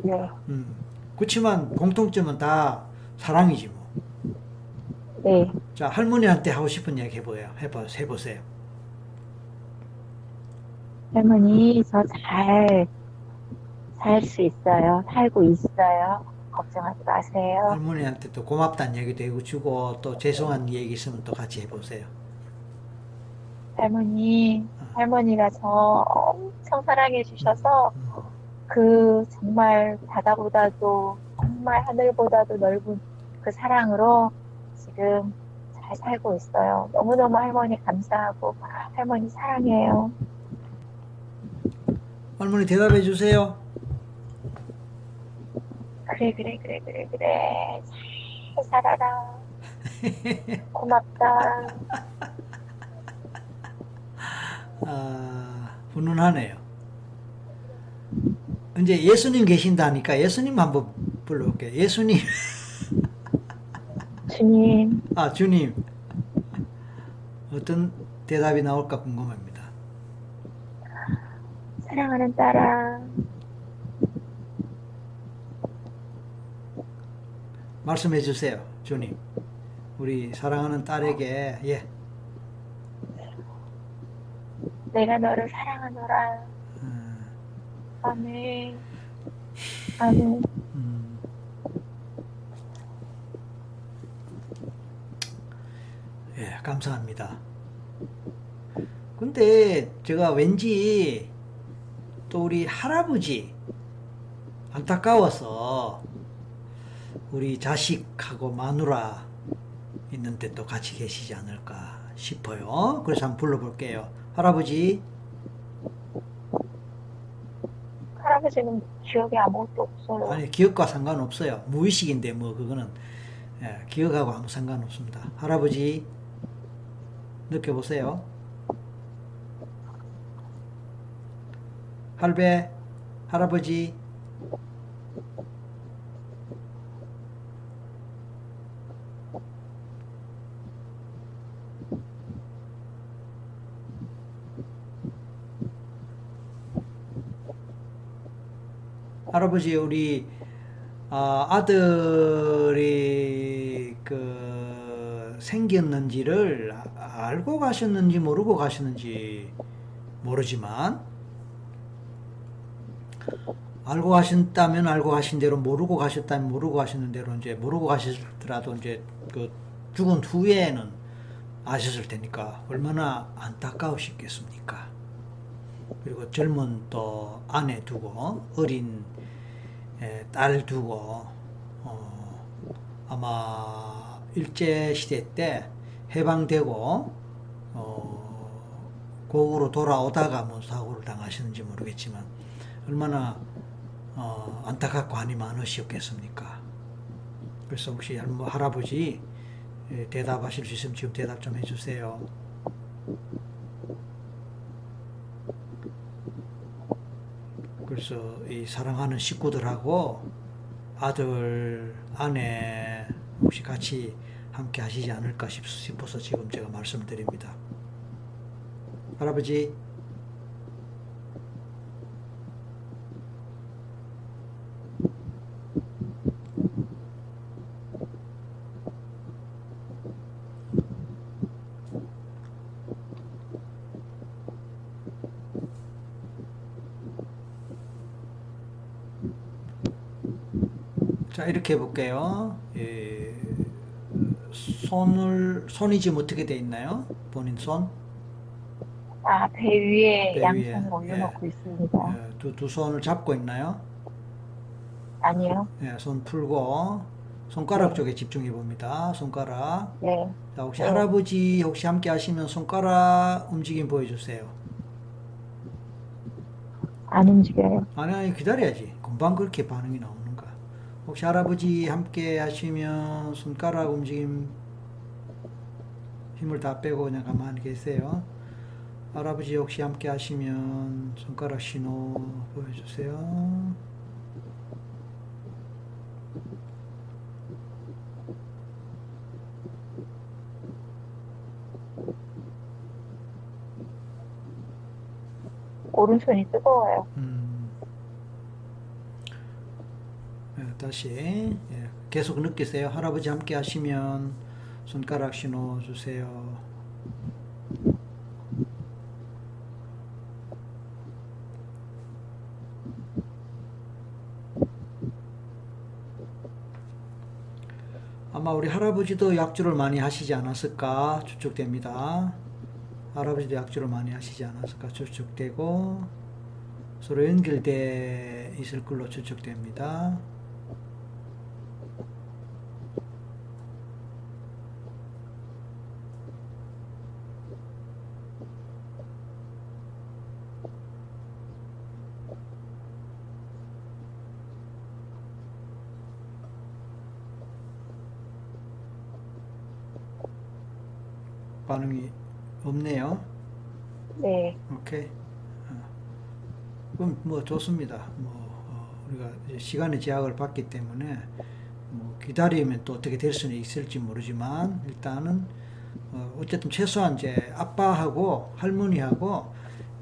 네, 음 그렇지만 공통점은 다 사랑이지 네. 뭐자 할머니한테 하고 싶은 얘기 해보요 해보 해보세요 할머니 저 잘 살 수 있어요. 살고 있어요. 걱정하지 마세요. 할머니한테 또 고맙다는 얘기도 해주고 또 죄송한 얘기 있으면 또 같이 해보세요 할머니, 할머니가 저 엄청 사랑해 주셔서 음. 그 정말 바다보다도 정말 하늘보다도 넓은 그 사랑으로 지금 잘 살고 있어요. 너무너무 할머니 감사하고 할머니 사랑해요. 할머니 대답해 주세요 그래 그래 그래 그래 그래 잘 살아라. 고맙다. 아, 훈훈하네요. 이제 예수님 계신다니까 예수님 한번 불러볼게요. 예수님, 주님, 아, 주님. 어떤 대답이 나올까 궁금합니다. 사랑하는 딸아, 말씀해 주세요, 주님. 우리 사랑하는 딸에게, 예. 내가 너를 사랑하노라. 음, 아멘. 아멘. 음. 예, 감사합니다. 근데 제가 왠지 또 우리 할아버지 안타까워서 우리 자식하고 마누라 있는데 또 같이 계시지 않을까 싶어요. 그래서 한번 불러볼게요. 할아버지, 할아버지는 기억에 아무것도 없어요. 아니 기억과 상관없어요. 무의식인데 뭐 그거는 예, 기억하고 아무 상관없습니다. 할아버지 느껴보세요. 할배, 할아버지, 할아버지 우리 어, 아들이 그 생겼는지를 알고 가셨는지 모르고 가셨는지 모르지만 알고 가신다면 알고 가신 대로 모르고 가셨다면 모르고 가시는 대로 이제 모르고 가셨더라도 이제 그 죽은 후에는 아셨을 테니까 얼마나 안타까우셨겠습니까? 그리고 젊은 또 아내 두고 어린 예, 딸 두고 어, 아마 일제 시대 때 해방되고 어, 고국으로 돌아오다가 뭐 사고를 당하시는지 모르겠지만 얼마나 어, 안타깝고 한이 많으시었겠습니까? 그래서 혹시 할아버지 예, 대답하실 수 있으면 지금 대답 좀 해주세요. 그래서 이 사랑하는 식구들하고 아들, 아내 혹시 같이 함께 하시지 않을까 싶- 싶어서 지금 제가 말씀드립니다. 할아버지, 자 이렇게 해볼게요. 예, 손을 손이 지금 어떻게 돼 있나요? 본인 손? 아, 배 위에 배 양손을 위에, 올려놓고 있습니다. 예, 두, 두 손을 잡고 있나요? 아니요. 예, 손 풀고 손가락 쪽에 집중해 봅니다. 손가락. 네. 자, 혹시 네. 할아버지 혹시 함께 하시면 손가락 움직임 보여주세요. 안 움직여요. 아니, 아니, 기다려야지. 금방 그렇게 반응이 나오는가. 혹시 할아버지 함께 하시면 손가락 움직임 힘을 다 빼고 그냥 가만히 계세요. 할아버지 혹시 함께 하시면 손가락 신호 보여주세요. 오른손이 뜨거워요. 음. 예, 다시 예, 계속 느끼세요. 할아버지 함께 하시면 손가락 신호 주세요. 아마 우리 할아버지도 약주를 많이 하시지 않았을까 추측됩니다. 할아버지도 약주를 많이 하시지 않았을까 추측되고 서로 연결돼 있을 걸로 추측됩니다. 반응이 없네요. 네. 오케이. 어. 그럼 뭐 좋습니다. 뭐 어, 우리가 시간의 제약을 받기 때문에 뭐 기다리면 또 어떻게 될 수는 있을지 모르지만 일단은 어, 어쨌든 최소한 이제 아빠하고 할머니하고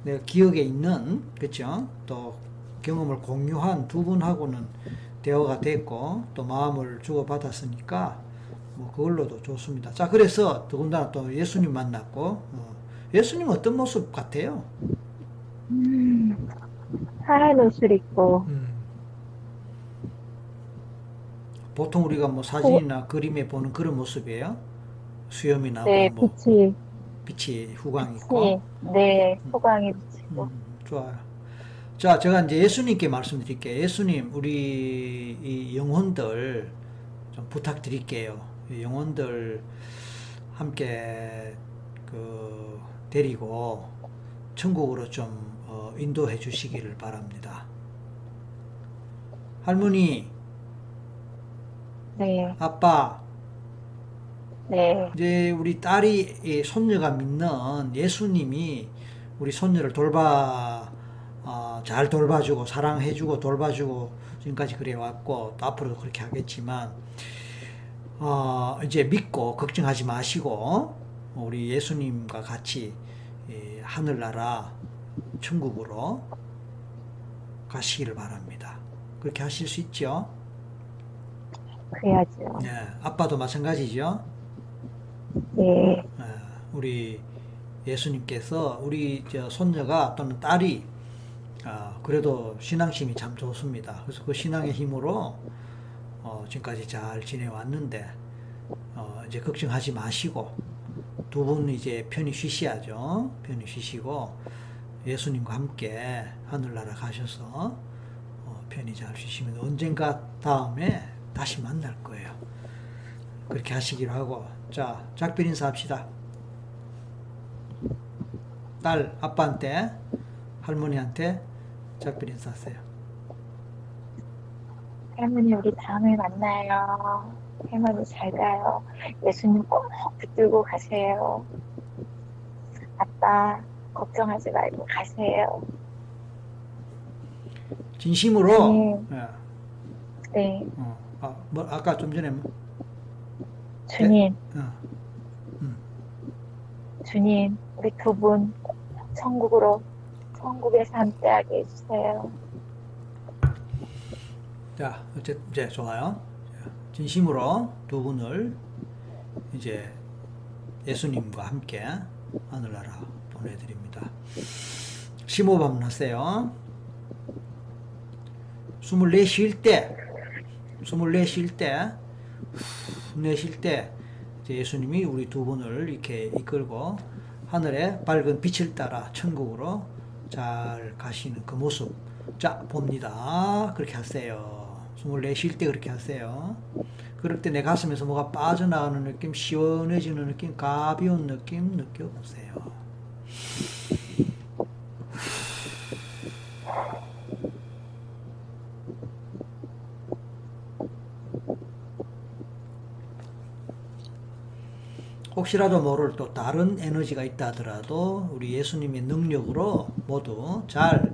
내가 기억에 있는 그죠? 또 경험을 공유한 두 분하고는 대화가 됐고 또 마음을 주고 받았으니까 뭐 그걸로도 좋습니다. 자 그래서 더군다나 또 예수님 만났고 어, 예수님 어떤 모습 같아요? 음, 하얀 옷을 입고, 보통 우리가 뭐 사진이나 그림에 보는 그런 모습이에요. 수염이 나고 네, 뭐 빛이, 빛이 후광 있고. 네, 소광이 비치고, 음, 좋아요. 자, 제가 이제 예수님께 말씀드릴게요. 예수님, 우리 이 영혼들 좀 부탁드릴게요. 이 영혼들 함께 그 데리고 천국으로 좀 어, 인도해 주시기를 바랍니다. 할머니, 네, 아빠, 네, 이제 우리 딸이 이 손녀가 믿는 예수님이 우리 손녀를 돌봐 아, 잘 돌봐주고 사랑해주고 돌봐주고 지금까지 그래 왔고 또 앞으로도 그렇게 하겠지만 어, 이제 믿고 걱정하지 마시고 우리 예수님과 같이 이 하늘나라 천국으로 가시기를 바랍니다. 그렇게 하실 수 있죠? 그래야죠. 네, 아빠도 마찬가지죠. 네, 예, 우리 예수님께서 우리 저 손녀가 또는 딸이 아, 그래도 신앙심이 참 좋습니다. 그래서 그 신앙의 힘으로 어, 지금까지 잘 지내왔는데 어, 이제 걱정하지 마시고 두 분 이제 편히 쉬셔야죠. 편히 쉬시고 예수님과 함께 하늘나라 가셔서 어, 편히 잘 쉬시면 언젠가 다음에 다시 만날 거예요. 그렇게 하시기로 하고 자 작별 인사합시다. 딸 아빠한테 할머니한테 작별 인사하세요. 할머니 우리 다음에 만나요. 할머니 잘 가요. 예수님 꼭 붙들고 가세요. 아빠 걱정하지 말고 가세요. 진심으로 네. 예, 네, 어, 아, 뭐 아까 좀 전에 뭐, 주님, 어, 주님, 우리 두 분 천국으로 천국에서 함께하게 해주세요. 자 어째 이제 좋아요. 자, 진심으로 두 분을 이제 예수님과 함께 하늘나라 보내드립니다. 심호흡 한번 하세요. 숨을 내쉴 때, 숨을 내쉴 때, 후, 내쉴 때, 예수님이 우리 두 분을 이렇게 이끌고 하늘의 밝은 빛을 따라 천국으로 잘 가시는 그 모습, 자, 봅니다. 그렇게 하세요. 숨을 내쉴 때 그렇게 하세요. 그럴 때 내 가슴에서 뭐가 빠져나가는 느낌, 시원해지는 느낌, 가벼운 느낌 느껴보세요. 혹시라도 모를 또 다른 에너지가 있다 하더라도 우리 예수님의 능력으로 모두 잘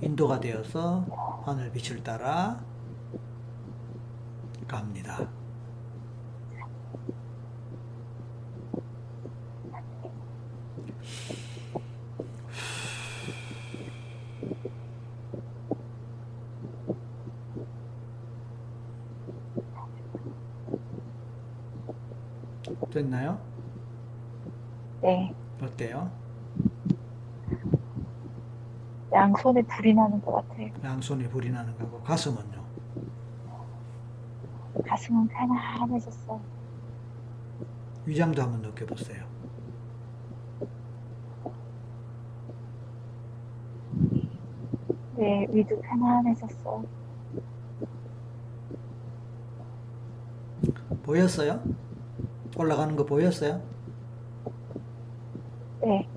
인도가 되어서 하늘 빛을 따라 갑니다. 됐나요? 네, 어때요? 양손에 불이 나는 것 같아요. 양손에 불이 나는 거고 가슴은요? 가슴은 편안해졌어요. 위장도 한번 느껴보세요. 네, 위도 편안해졌어요. 보였어요? 올라가는 거 보였어요? 네,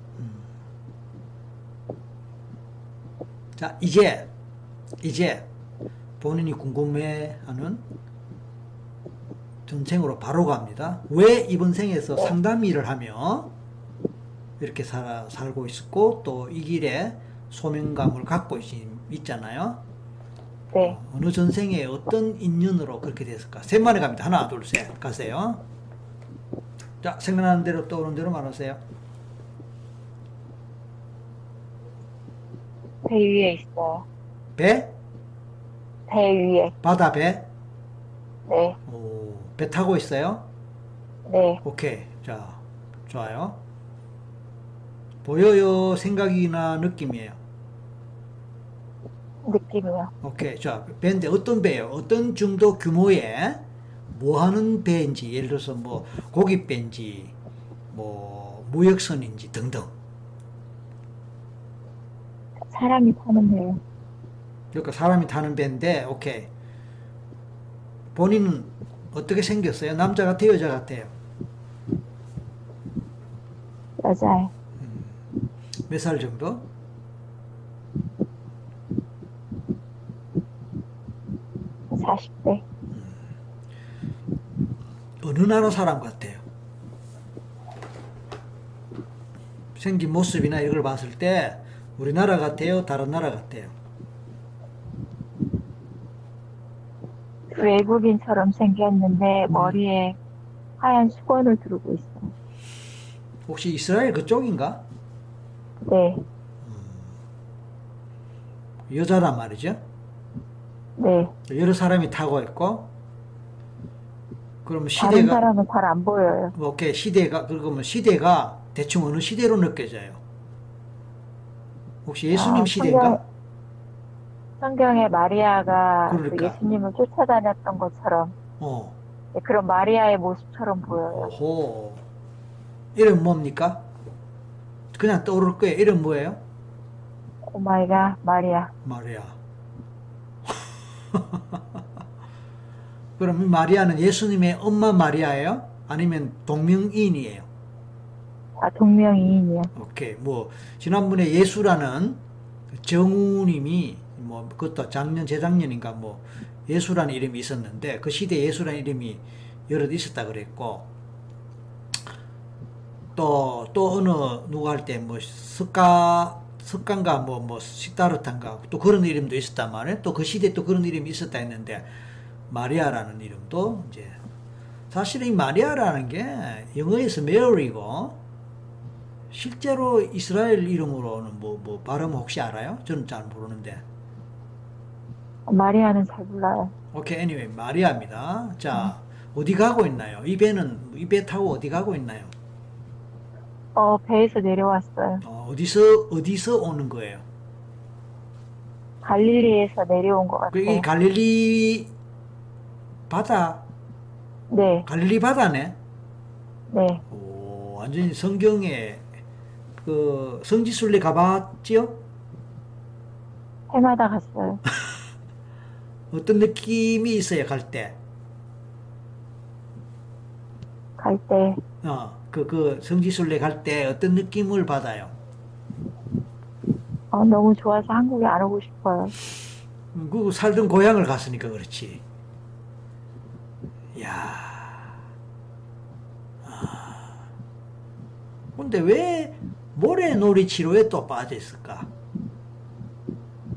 자, 이제, 이제 본인이 궁금해하는 전생으로 바로 갑니다. 왜 이번 생에서 상담 일을 하며 이렇게 살아, 살고 있었고 또 이 길에 소명감을 갖고 있, 있잖아요. 네, 어느 전생에 어떤 인연으로 그렇게 됐을까? 셋만에 갑니다. 하나, 둘, 셋. 가세요. 자, 생각나는 대로 떠오르는 대로 말하세요. 배 위에 있어요. 배? 배 위에. 바다 배? 네, 오, 배 타고 있어요? 네, 오케이. 자, 좋아요. 보여요? 생각이나 느낌이에요? 느낌이요. 오케이. 자, 배인데 어떤 배예요? 어떤 정도 규모의 뭐 하는 배인지, 예를 들어서 뭐 고깃 배인지, 뭐 무역선인지 등등. 사람이 타는 배요. 그러니까 사람이 타는 배인데, 오케이. 본인은 어떻게 생겼어요? 남자 같아요? 여자 같아요? 여자예요. 몇살 정도? 사십 대 어느 나라 사람 같아요? 생긴 모습이나 이걸 봤을 때 우리나라 같아요? 다른 나라 같아요? 외국인처럼 생겼는데 머리에 하얀 수건을 두르고 있어요. 혹시 이스라엘 그쪽인가? 네, 여자란 말이죠. 네. 여러 사람이 타고 있고 그러면 다른 시대가 사람은 잘 안 보여요. 뭐, 오케이 시대가 그러면 시대가 대충 어느 시대로 느껴져요? 혹시 예수님 아, 시대인가? 성경- 성경에 마리아가 그 그러니까. 예수님을 쫓아다녔던 것처럼 어, 네, 그런 마리아의 모습처럼 보여요. 오호. 이름 뭡니까? 그냥 떠오를 거예요. 이름 뭐예요? oh my god 마리아. 마리아. 그럼 이 마리아는 예수님의 엄마 마리아예요? 아니면 동명이인이에요? 아, 동명이인이요. 오케이. 뭐 지난번에 예수라는 정우님이 뭐 그것도 작년 재작년인가 뭐 예수라는 이름이 있었는데 그 시대 예수라는 이름이 여럿 있었다 그랬고 또 또 어느 누가 할 때 뭐 석가 석간가 뭐 뭐 식다르탄가 또 그런 이름도 있었단 말이에요. 또 그 시대 또 그런 이름이 있었다 했는데 마리아라는 이름도 이제 사실은 이 마리아라는 게 영어에서 메리고 실제로 이스라엘 이름으로는 뭐, 뭐 발음 혹시 알아요? 저는 잘 모르는데. 마리아는 잘 몰라요. 오케이, anyway, 마리아입니다. 자, 어디 가고 있나요? 이 배는, 이 배 타고 어디 가고 있나요? 어, 배에서 내려왔어요. 어, 어디서, 어디서 오는 거예요? 갈릴리에서 내려온 것 그, 이 같아요. 갈릴리 바다, 네, 갈릴리 바다네? 네. 오, 완전히 성경에 그 성지순례 가봤지요? 해마다 갔어요. 어떤 느낌이 있어요, 갈 때? 갈 때, 어, 그, 그 성지순례 갈 때 어떤 느낌을 받아요? 어, 너무 좋아서 한국에 안 오고 싶어요. 음, 그 살던 고향을 갔으니까 그렇지. 야. 아. 근데 왜 모래놀이 치료에 또 빠져 있을까?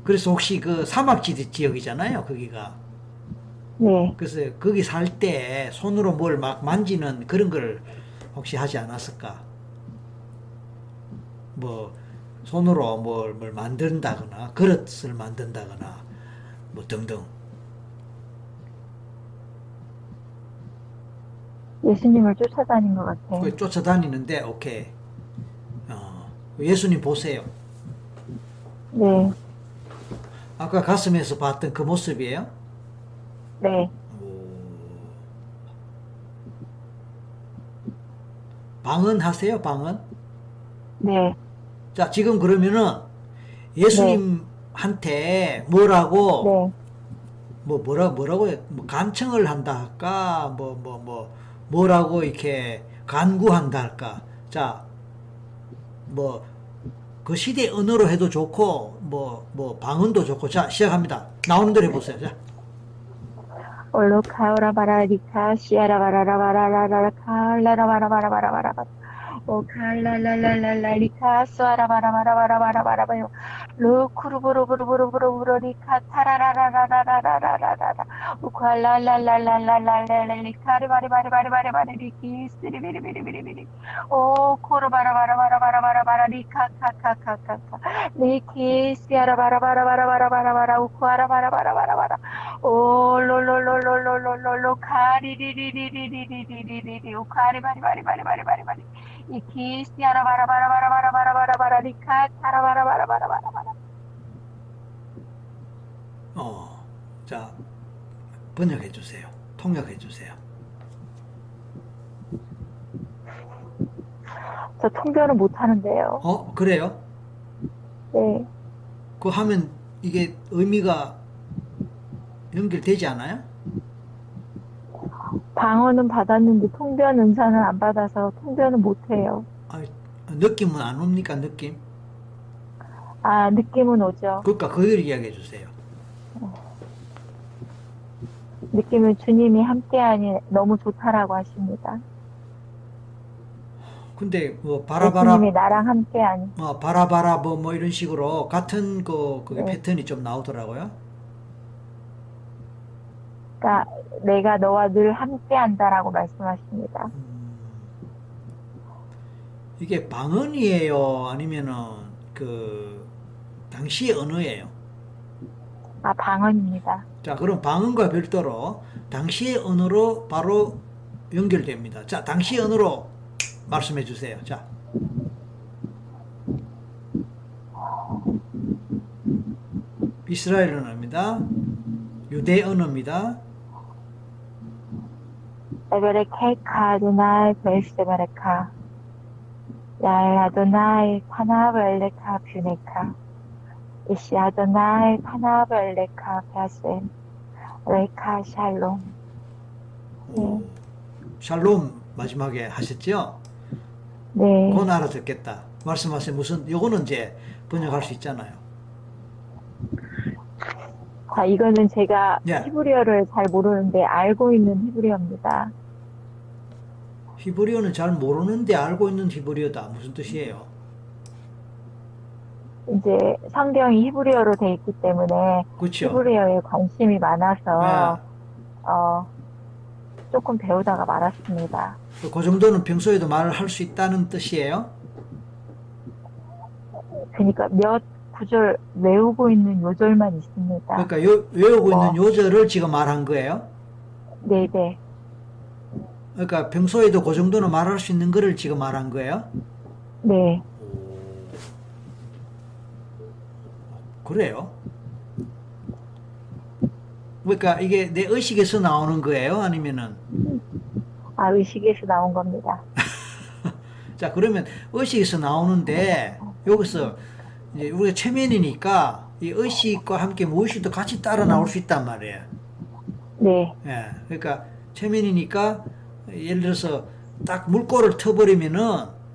그래서 혹시 그 사막지 지역이잖아요, 거기가. 네, 그래서 거기 살 때 손으로 뭘 막 만지는 그런 걸 혹시 하지 않았을까? 뭐 손으로 뭘, 뭘 만든다거나 그릇을 만든다거나 뭐 등등. 예수님을 쫓아다닌 것 같아요. 쫓아다니는데 오케이. 어, 예수님 보세요. 네, 아까 가슴에서 봤던 그 모습이에요? 네. 오. 방언 하세요, 방언? 네, 자, 지금 그러면은 예수님한테 뭐라고 네. 뭐 뭐라 뭐라고 해? 뭐 간청을 한다 할까? 뭐 뭐 뭐 뭐, 라고 이렇게 간구한다 할까? 자, 뭐 그 시대 언어로 해도 좋고 뭐뭐 방언도 좋고 자 시작합니다. 나오는 대로 해보세요. 자, 올로카오라 바라리카 시아라 바라라 바라라라 칼라라라라라리카 수아라 바라바라 바라바라바라 바요 루쿠르부르부르부르부르부르리카 타라라라라라라라라라 우칼라라라라라라라리카리 바리바리바리바리바리리키 스리비리비리비리비리 오 코르바라바라바라바라바라바라리카 카카카카카 리키 시아라 바라바라바라바라바라바라 우쿠아라 바라바라바 어, 자 번역해 주세요. 통역해 주세요. 저 통변을 못 하는데요. 어, 그래요? 네. 그 하면 이게 의미가 연결되지 않아요? 방어는 받았는데 통변 은사는 안 받아서 통변은 못 해요 아, 느낌은 안 옵니까 느낌? 아 느낌은 오죠 그러니까 그걸 이야기해 주세요. 느낌은 주님이 함께하니 너무 좋다라고 하십니다 근데 뭐 바라바라 예수님이 나랑 함께하니 뭐 바라바라 뭐, 뭐 이런 식으로 같은 그 그게 네. 패턴이 좀 나오더라고요. 그러니까 내가 너와 늘 함께한다라고 말씀하십니다. 음, 이게 방언이에요? 아니면은 그 당시의 언어예요? 아, 방언입니다. 자, 그럼 방언과 별도로 당시의 언어로 바로 연결됩니다. 자, 당시의 언어로 말씀해 주세요. 자. 이스라엘 언어입니다. 유대 언어입니다. 에베레케카 아도나이 베스데베레카 야엘 아도나이 파나벨레카 뷰네카 이시 아도나이 파나벨레카 베셈 레카 샬롬 오, 샬롬 마지막에 하셨죠? 네. 그건 알아듣겠다. 말씀하세요. 무슨 요거는 이제 번역할 수 있잖아요. 자, 이거는 제가 예. 히브리어를 잘 모르는데 알고 있는 히브리어입니다. 히브리어는 잘 모르는데 알고 있는 히브리어다. 무슨 뜻이에요? 이제 성경이 히브리어로 돼 있기 때문에 그렇죠? 히브리어에 관심이 많아서 네. 어, 조금 배우다가 말았습니다. 그 정도는 평소에도 말을 할 수 있다는 뜻이에요? 그러니까 몇 구절 외우고 있는 요절만 있습니다. 그러니까 요, 외우고 와. 있는 요절을 지금 말한 거예요? 네네. 그러니까 평소에도 그 정도는 말할 수 있는 거를 지금 말한 거예요? 네. 그래요? 그러니까 이게 내 의식에서 나오는 거예요? 아니면은 아, 의식에서 나온 겁니다. 자 그러면 의식에서 나오는데 여기서 이제 우리가 체면이니까 이 의식과 함께 무의식도 같이 따라 나올 수 있단 말이에요. 네. 예, 그러니까 체면이니까 예를 들어서 딱 물꼬를 터버리면은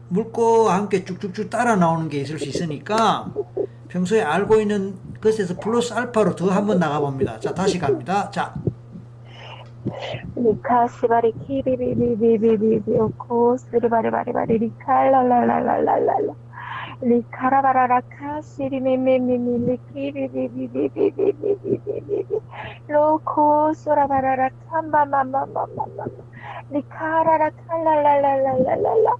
물꼬와 함께 쭉쭉쭉 따라 나오는 게 있을 수 있으니까 평소에 알고 있는 것에서 플러스 알파로 더 한번 나가봅니다. 자, 다시 갑니다. 자, 리카 시바리 키비비비비비비비 오코 스리바리바리바리 리카 랄랄랄랄랄랄라 리카라바라라카 시리미미미미 리키비비비비비비비비비비 로코 소라바라라 캄바마마마마마 리카라라카 랄랄랄랄랄라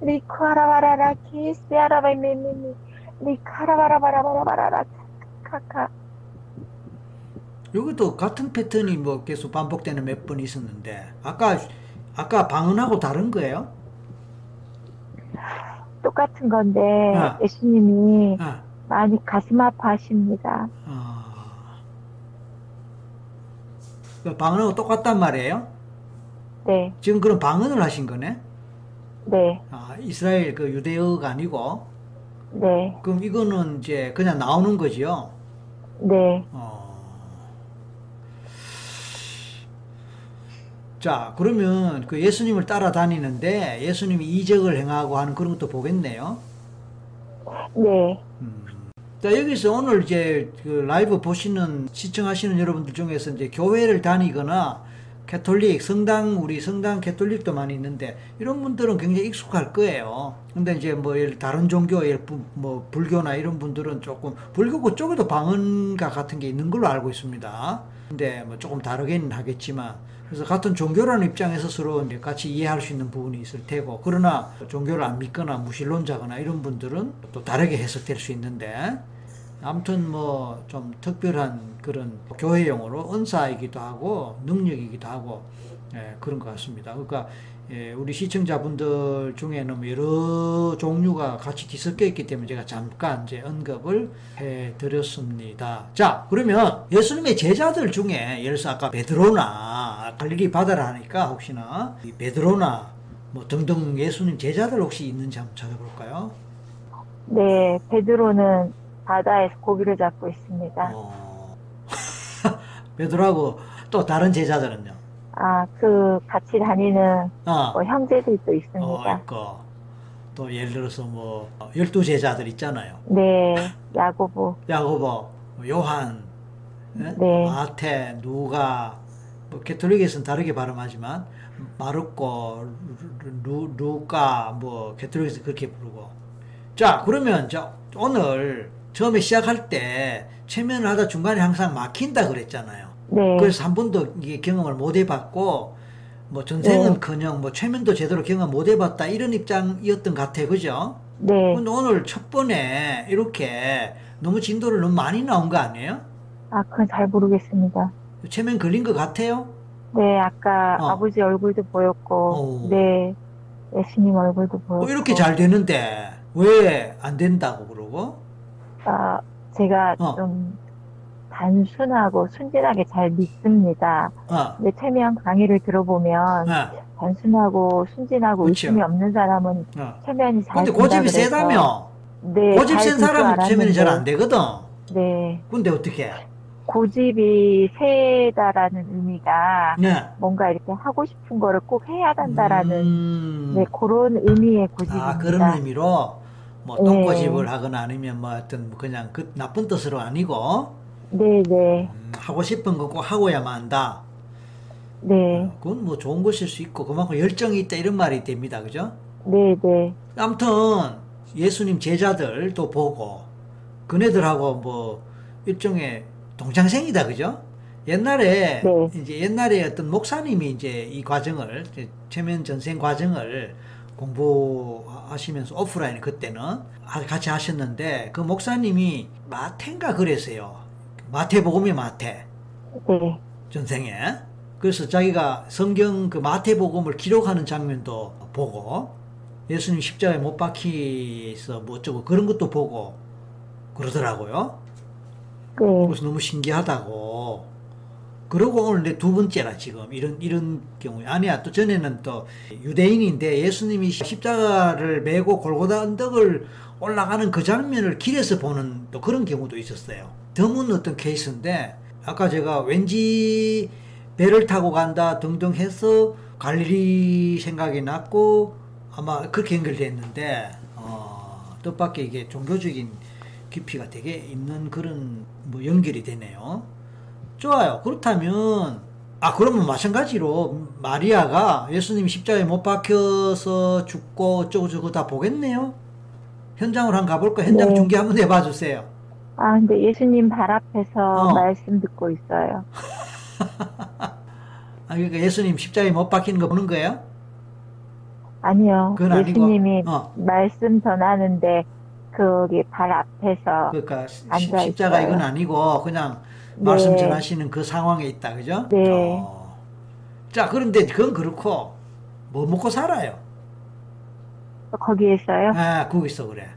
리카라바라라 키스야라바미미미 리카라바라바라바라바라라 카카 여기도 같은 패턴이 뭐 계속 반복되는 몇 번 있었는데 아까 아까 방언하고 다른 거예요? 똑같은 건데 아. 예수님이 아, 많이 가슴 아파하십니다. 아. 그 방언하고 똑같단 말이에요? 네, 지금 그럼 방언을 하신 거네? 네, 아, 이스라엘 그 유대어가 아니고 네, 그럼 이거는 이제 그냥 나오는 거지요? 네. 어. 자, 그러면 그 예수님을 따라다니는데 예수님이 이적을 행하고 하는 그런 것도 보겠네요. 네, 음. 자, 여기서 오늘 이제 그 라이브 보시는, 시청하시는 여러분들 중에서 이제 교회를 다니거나 캐톨릭, 성당, 우리 성당 캐톨릭도 많이 있는데 이런 분들은 굉장히 익숙할 거예요. 근데 이제 뭐 다른 종교, 뭐 불교나 이런 분들은 조금 불교 그쪽에도 방언가 같은 게 있는 걸로 알고 있습니다. 근데 뭐 조금 다르긴 하겠지만 그래서 같은 종교라는 입장에서 서로 이제 같이 이해할 수 있는 부분이 있을 테고 그러나 종교를 안 믿거나 무신론자거나 이런 분들은 또 다르게 해석될 수 있는데 아무튼 뭐 좀 특별한 그런 교회용어로 은사이기도 하고 능력이기도 하고 예, 그런 것 같습니다. 그러니까 예, 우리 시청자분들 중에는 뭐 여러 종류가 같이 뒤섞여 있기 때문에 제가 잠깐 이제 언급을 해 드렸습니다. 자, 그러면 예수님의 제자들 중에 예를 들어서 아까 베드로나 갈릴리 바다를 하니까 혹시나 이 베드로나 뭐 등등 예수님 제자들 혹시 있는지 한번 찾아볼까요? 네. 베드로는 바다에서 고기를 잡고 있습니다. 어. 베드로하고 또 다른 제자들은요? 아, 그 같이 다니는 어, 뭐 형제들도 어, 있습니다. 있고 또 예를 들어서 뭐 열두 제자들 있잖아요. 네, 야고보, 야고보, 뭐 요한, 예? 네. 마태, 누가 뭐 캐톨릭에서는 다르게 발음하지만 마르코, 루, 루카 뭐 캐톨릭에서 그렇게 부르고 자 그러면 저 오늘 처음에 시작할 때 체면을 하다 중간에 항상 막힌다 그랬잖아요. 네. 그래서 한 번도 이게 경험을 못 해봤고 뭐 전생은커녕 뭐 최면도 제대로 경험 못 해봤다 이런 입장이었던 것 같아 그죠? 네. 근데 오늘 첫 번에 이렇게 너무 진도를 너무 많이 나온 거 아니에요? 아, 그건 잘 모르겠습니다. 최면 걸린 것 같아요? 네, 아까 어. 아버지 얼굴도 보였고, 오. 네, 예수님 얼굴도 보였고. 뭐 이렇게 잘 되는데 왜 안 된다고 그러고? 아, 제가 어. 좀 단순하고 순진하게 잘 믿습니다. 어, 근데 최면 강의를 들어보면 어, 단순하고 순진하고 그쵸. 의심이 없는 사람은 어. 최면이 잘 근데 고집이 세다며? 네, 고집 잘센 사람은 최면이 잘 안 되거든. 네, 근데 어떻게? 고집이 세다라는 의미가 네. 뭔가 이렇게 하고 싶은 거를 꼭 해야 된다라는 음, 네, 그런 의미의 고집입니다. 아, 그런 의미로 뭐 네. 똥고집을 하거나 아니면 뭐 하여튼 그냥 그 나쁜 뜻으로 아니고 네, 네, 음, 하고 싶은 거꼭 하고야만 한다. 네, 어, 그건 뭐 좋은 것일 수 있고 그만큼 열정이 있다 이런 말이 됩니다. 그죠? 네, 네, 아무튼 예수님 제자들도 보고 그네들하고 뭐 일종의 동창생이다. 그죠? 옛날에 네. 이제 옛날에 어떤 목사님이 이제 이 과정을 최면 전생 과정을 공부하시면서 오프라인 그때는 하- 같이 하셨는데 그 목사님이 마태인가 그랬어요. 마태복음이 마태. 네, 전생에. 그래서 자기가 성경 그 마태복음을 기록하는 장면도 보고 예수님 십자가에 못 박히서 뭐 어쩌고 그런 것도 보고 그러더라고요. 네, 그래서 너무 신기하다고. 그러고 오늘 내 두 번째라 지금 이런 이런 경우에 아니야 또 전에는 또 유대인인데 예수님이 십자가를 메고 골고다 언덕을 올라가는 그 장면을 길에서 보는 또 그런 경우도 있었어요. 드문 어떤 케이스인데 아까 제가 왠지 배를 타고 간다 등등 해서 갈릴리 생각이 났고 아마 그렇게 연결됐는데 어, 뜻밖의 이게 종교적인 깊이가 되게 있는 그런 뭐 연결이 되네요. 좋아요. 그렇다면 아 그러면 마찬가지로 마리아가 예수님 십자가에 못 박혀서 죽고 어쩌고 저쩌고 다 보겠네요. 현장으로 한번 가볼까? 현장 네. 중계 한번 해봐 주세요. 아, 근데 예수님 발 앞에서 어. 말씀 듣고 있어요. 아 그러니까 예수님 십자가에 못 박히는 거 보는 거예요? 아니요. 예수님이 어. 말씀 전하는데 거기 발 앞에서 그러니까 시- 십자가 있어요. 이건 아니고 그냥 말씀 네. 전하시는 그 상황에 있다, 그죠? 네. 어. 자, 그런데 그건 그렇고 뭐 먹고 살아요? 거기에 있어요. 아, 거기서 그래.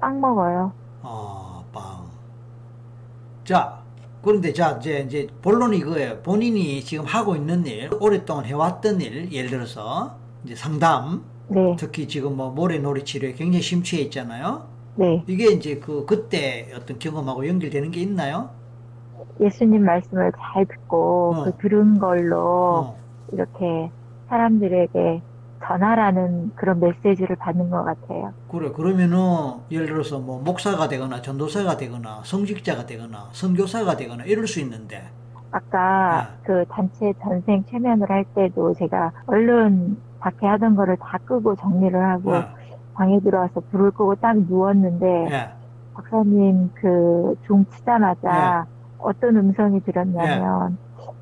빵 먹어요. 어, 빵. 자, 그런데 자, 이제, 이제 본론이 이거예요. 본인이 지금 하고 있는 일, 오랫동안 해왔던 일, 예를 들어서, 이제 상담, 네, 특히 지금 뭐 모래놀이 치료에 굉장히 심취해 있잖아요. 네. 이게 이제 그, 그때 어떤 경험하고 연결되는 게 있나요? 예수님 말씀을 잘 듣고 어. 그 들은 걸로 어, 이렇게 사람들에게 전하라는 그런 메시지를 받는 것 같아요. 그래. 그러면은, 예를 들어서 뭐 목사가 되거나 전도사가 되거나 성직자가 되거나 선교사가 되거나 이럴 수 있는데, 아까 네. 그 단체 전생 최면을 할 때도 제가 얼른 밖에 하던 거를 다 끄고 정리를 하고 예, 방에 들어와서 불을 끄고 딱 누웠는데 예, 박사님 그중 치자마자 네. 어떤 음성이 들었냐면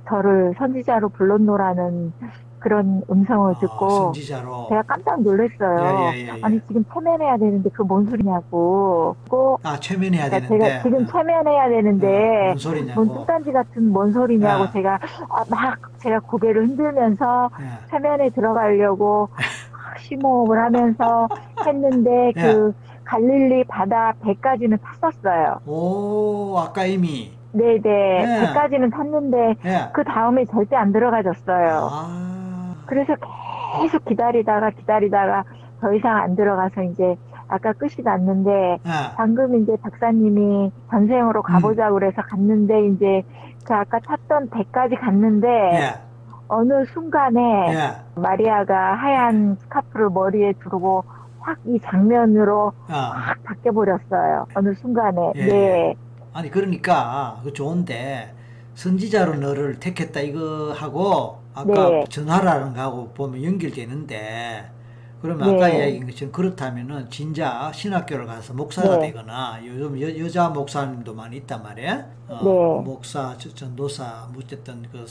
저를 선지자로 불렀노라는 그런 음성을 아, 듣고 선지자로. 제가 깜짝 놀랐어요. 예, 예, 예, 예. 아니 지금 체면해야 되는데 그 뭔 소리냐고. 아, 최면해야 그러니까 되는데. 제가 지금 어, 체면해야 되는데 뭔 소리냐고. 뭔 뚱딴지 같은 뭔 소리냐고 아. 제가 아, 막 제가 고개를 흔들면서 예. 체면에 들어가려고 심호흡을 하면서 했는데 예. 그 갈릴리 바다 배까지는 탔었어요. 오, 아까 이미. 네네 예. 배까지는 탔는데 예. 그 다음에 절대 안 들어가졌어요. 아. 그래서 계속 기다리다가 기다리다가 더 이상 안 들어가서 이제 아까 끝이 났는데 예. 방금 이제 박사님이 전생으로 가보자고 그래서 갔는데 이제 그 아까 탔던 배까지 갔는데 예. 어느 순간에 예. 마리아가 하얀 스카프를 머리에 두르고 확 이 장면으로 어. 확 바뀌어 버렸어요. 어느 순간에. 예, 네. 아니, 그러니까, 그 좋은데, 선지자로 너를 택했다 이거 하고, 아까 네. 전하라는 거하고 보면 연결되는데, 그러면 아까 네. 이야기한 것처럼 그렇다면은 진짜 신학교를 가서 목사가 네. 되거나 요즘 여, 여자 목사님도 많이 있단 말이에요. 어, 네. 목사, 저- 전도사, 뭐 어쨌든 그그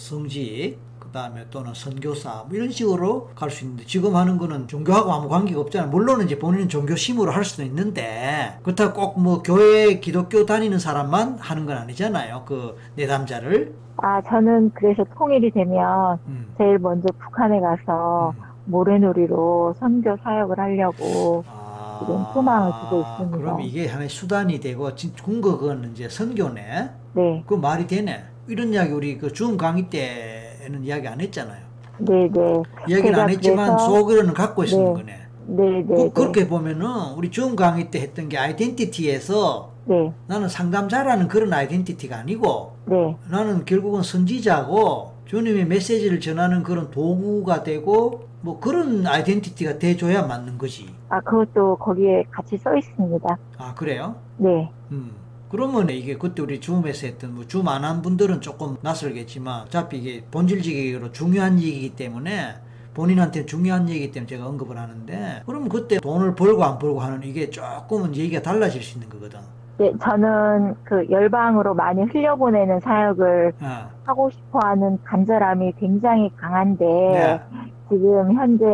다음에 또는 선교사 뭐 이런 식으로 갈 수 있는데 지금 하는 거는 종교하고 아무 관계가 없잖아요. 물론 이제 본인은 종교심으로 할 수도 있는데 그렇다고 꼭 뭐 교회 기독교 다니는 사람만 하는 건 아니잖아요. 그 내담자를. 아, 저는 그래서 통일이 되면 음. 제일 먼저 북한에 가서 음. 모래놀이로 선교 사역을 하려고 아, 지금 소망을 두고 있습니다. 그럼 이게 하나의 수단이 되고 진- 궁극은 이제 선교네. 네, 그 말이 되네. 이런 이야기 우리 그중 강의 때 는 이야기 안 했잖아요. 네, 네, 이야기는 안 했지만 속으로는 갖고 있는 네. 거네. 네, 네, 그, 네, 그렇게 보면은 우리 중 강의 때 했던 게 아이덴티티에서 네, 나는 상담자라는 그런 아이덴티티가 아니고 네, 나는 결국은 선지자고 주님의 메시지를 전하는 그런 도구가 되고 뭐 그런 아이덴티티가 돼줘야 맞는 거지. 아, 그것도 거기에 같이 써 있습니다. 아 그래요? 네, 음. 그러면 이게 그때 우리 줌에서 했던 뭐 줌 안 한 분들은 조금 낯설겠지만 어차피 이게 본질적으로 중요한 얘기이기 때문에 본인한테 중요한 얘기이기 때문에 제가 언급을 하는데 그러면 그때 돈을 벌고 안 벌고 하는 이게 조금은 얘기가 달라질 수 있는 거거든. 네, 저는 그 열방으로 많이 흘려보내는 사역을 아, 하고 싶어하는 간절함이 굉장히 강한데 네. 지금 현재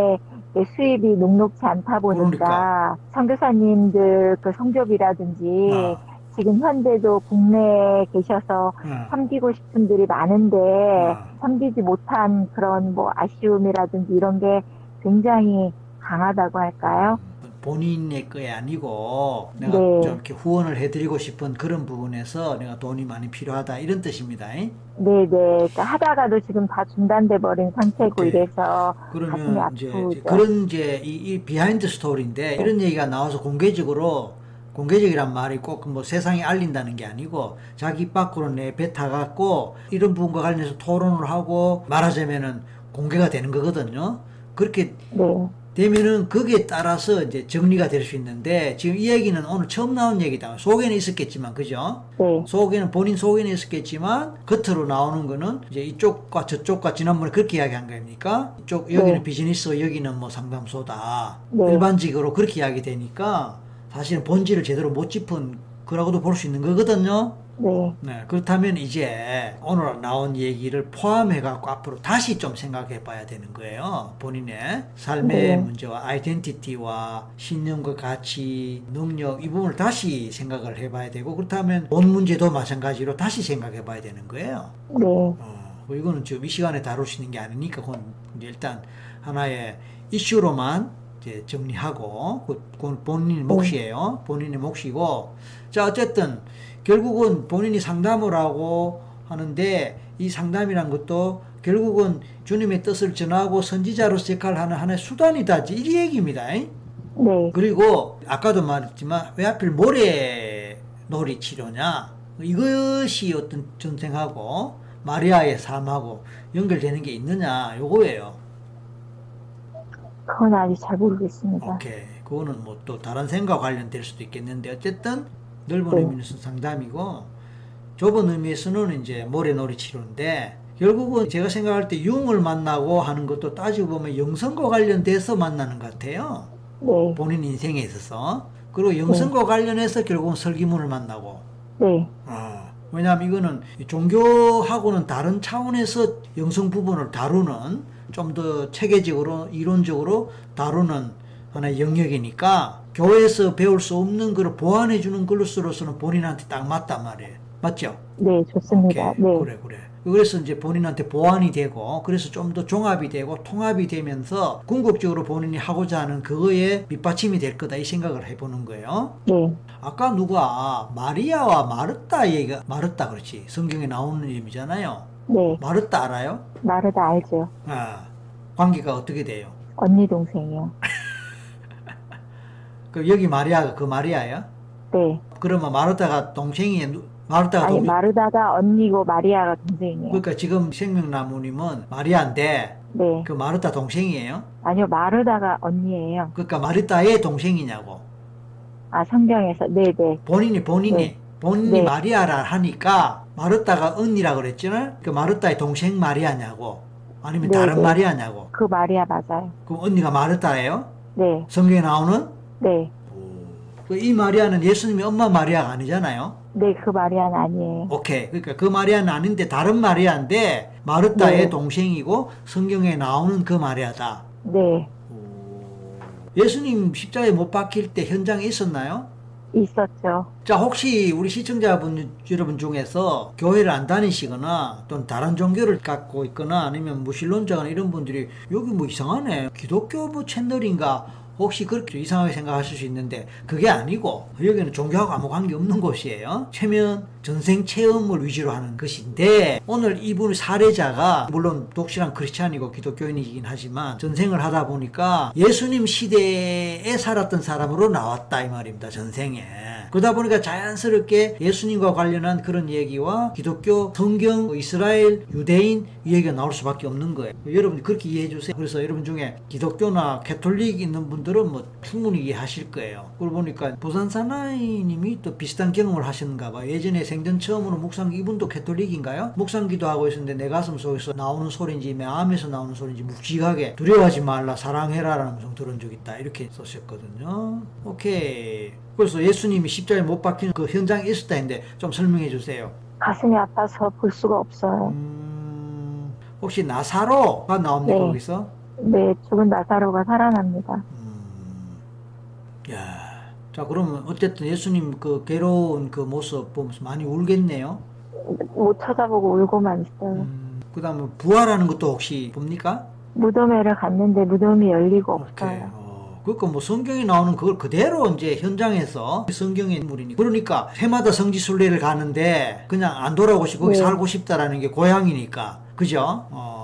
그 수입이 녹록지 않다 보니까 그러니까. 선교사님들 그 성교비라든지 아, 지금 현재도 국내에 계셔서 아, 섬기고 싶은 분들이 많은데 아. 섬기지 못한 그런 뭐 아쉬움이라든지 이런 게 굉장히 강하다고 할까요? 본인의 거에 아니고 내가 네. 좀 이렇게 후원을 해드리고 싶은 그런 부분에서 내가 돈이 많이 필요하다 이런 뜻입니다. 잉? 네네. 그러니까 하다가도 지금 다 중단돼 버린 상태고 오케이. 이래서 그러면 이제, 아프죠. 그런 이제 이, 이 behind story인데 이런 얘기가 나와서 공개적으로 공개적이란 말이 꼭 뭐 세상에 알린다는 게 아니고 자기 입 밖으로 내뱉어 갖고 이런 부분과 관련해서 토론을 하고 말하자면은 공개가 되는 거거든요. 그렇게 네. 되면은 거기에 따라서 이제 정리가 될 수 있는데 지금 이 얘기는 오늘 처음 나온 얘기다. 속에는 있었겠지만 그죠? 네. 속에는 본인 속에는 있었겠지만 겉으로 나오는 거는 이제 이쪽과 저쪽과 지난번에 그렇게 이야기한 거아닙니까? 이쪽 여기는 네. 비즈니스 여기는 뭐 상담소다. 네. 일반적으로 그렇게 이야기 되니까 사실은 본질을 제대로 못 짚은 거라고도 볼 수 있는 거거든요. 네. 네, 그렇다면 이제 오늘 나온 얘기를 포함해 갖고 앞으로 다시 좀 생각해 봐야 되는 거예요. 본인의 삶의 네. 문제와 아이덴티티와 신념과 가치, 능력 이 부분을 다시 생각을 해 봐야 되고 그렇다면 돈 문제도 마찬가지로 다시 생각해 봐야 되는 거예요. 네. 어, 뭐 이거는 지금 이 시간에 다룰 수 있는 게 아니니까 그건 일단 하나의 이슈로만 이제 정리하고 그- 그건 본인 몫이에요. 본인의 몫이고 자 어쨌든 결국은 본인이 상담을 하고 하는데 이 상담이란 것도 결국은 주님의 뜻을 전하고 선지자로서 역할을 하는 하나의 수단이다 이 얘기입니다. 네. 그리고 아까도 말했지만 왜 하필 모래 놀이 치료냐 이것이 어떤 전생하고 마리아의 삶하고 연결되는 게 있느냐 요거예요. 그건 아직 잘 모르겠습니다. 오케이 그거는 뭐 또 다른 생각 관련될 수도 있겠는데 어쨌든 넓은 네. 의미에서 상담이고 좁은 의미에서는 이제 모래놀이 치료인데 결국은 제가 생각할 때 융을 만나고 하는 것도 따지고 보면 영성과 관련돼서 만나는 것 같아요. 네. 본인 인생에 있어서 그리고 영성과 관련해서 결국은 설기문을 만나고 네. 어, 왜냐하면 이거는 종교하고는 다른 차원에서 영성 부분을 다루는 좀 더 체계적으로 이론적으로 다루는 하나의 영역이니까 교회에서 배울 수 없는 걸 보완해 주는 것으로서는 본인한테 딱 맞단 말이에요 맞죠? 네. 좋습니다. 오케이. 네. 그래 그래 그래서 이제 본인한테 보완이 되고 그래서 좀 더 종합이 되고 통합이 되면서 궁극적으로 본인이 하고자 하는 그거에 밑받침이 될 거다 이 생각을 해보는 거예요 네. 아까 누가 마리아와 마르타 얘기가 마르타 그렇지 성경에 나오는 이름이잖아요 네. 마르타 알아요? 마르다 알죠? 아 관계가 어떻게 돼요? 언니 동생이요. 그 여기 마리아가 그 마리아야? 네. 그러면 마르타가 동생이 누- 마르타가 아니 동 마르다가 언니고 마리아가 동생이에요. 그러니까 지금 생명나무님은 마리아인데 네. 그 마르타 동생이에요? 아니요 마르다가 언니예요. 그러니까 마르타의 동생이냐고 아 성경에서 네네. 본인이 본인이 네. 본인이 네. 마리아라 하니까 마르타가 언니라 그랬잖아요. 그 마르타의 동생 마리아냐고 아니면 네, 다른 네. 마리아냐고 그 마리아 맞아요. 그럼 언니가 마르타예요? 네, 성경에 나오는 네, 그 이 마리아는 예수님이 엄마 마리아가 아니잖아요. 네, 그 마리아는 아니에요. 오케이. 그러니까 그 마리아는 아닌데 다른 마리아인데 마르타의 네. 동생이고 성경에 나오는 그 마리아다. 네, 예수님 십자가에 못 박힐 때 현장에 있었나요? 있었죠. 자, 혹시 우리 시청자분 여러분 중에서 교회를 안 다니시거나 또는 다른 종교를 갖고 있거나 아니면 무신론자거나 이런 분들이 여기 뭐 이상하네. 기독교 뭐 채널인가? 혹시 그렇게 이상하게 생각하실 수 있는데 그게 아니고 여기는 종교하고 아무 관계 없는 곳이에요. 최면 전생 체험을 위주로 하는 것인데 오늘 이분 사례자가 물론 독실한 크리스찬이고 기독교인이긴 하지만 전생을 하다 보니까 예수님 시대에 살았던 사람으로 나왔다 이 말입니다. 전생에. 그러다 보니까 자연스럽게 예수님과 관련한 그런 얘기와 기독교, 성경, 뭐 이스라엘, 유대인 이 얘기가 나올 수밖에 없는 거예요. 여러분 그렇게 이해해 주세요. 그래서 여러분 중에 기독교나 캐톨릭 있는 분들은 뭐 충분히 이해하실 거예요. 그러고 보니까 부산 사나이님이 또 비슷한 경험을 하셨는가 봐. 예전에 생전 처음으로 묵상 이분도 캐톨릭인가요? 묵상 기도하고 있었는데 내 가슴 속에서 나오는 소리인지 내 마음에서 나오는 소리인지 묵직하게 두려워하지 말라 사랑해라라는 음성 들은 적 있다 이렇게 썼었거든요. 오케이. 그래서 예수님이 십자가에 못 박힌 그 현장에 있었다 했는데 좀 설명해 주세요. 가슴이 아파서 볼 수가 없어요. 음, 혹시 나사로가 나옵니까 네. 거기서? 네, 죽은 나사로가 살아납니다. 음, 야, 자 그러면 어쨌든 예수님 그 괴로운 그 모습 보면서 많이 울겠네요. 못 쳐다보고 울고만 있어요. 음, 그다음에 부활하는 것도 혹시 봅니까? 무덤에를 갔는데 무덤이 열리고 오케이. 없어요. 어, 그러니까 뭐 성경에 나오는 그걸 그대로 이제 현장에서 성경의 인물이니 그러니까 해마다 성지순례를 가는데 그냥 안 돌아오고 싶고 거기 네. 살고 싶다라는 게 고향이니까 그죠? 어,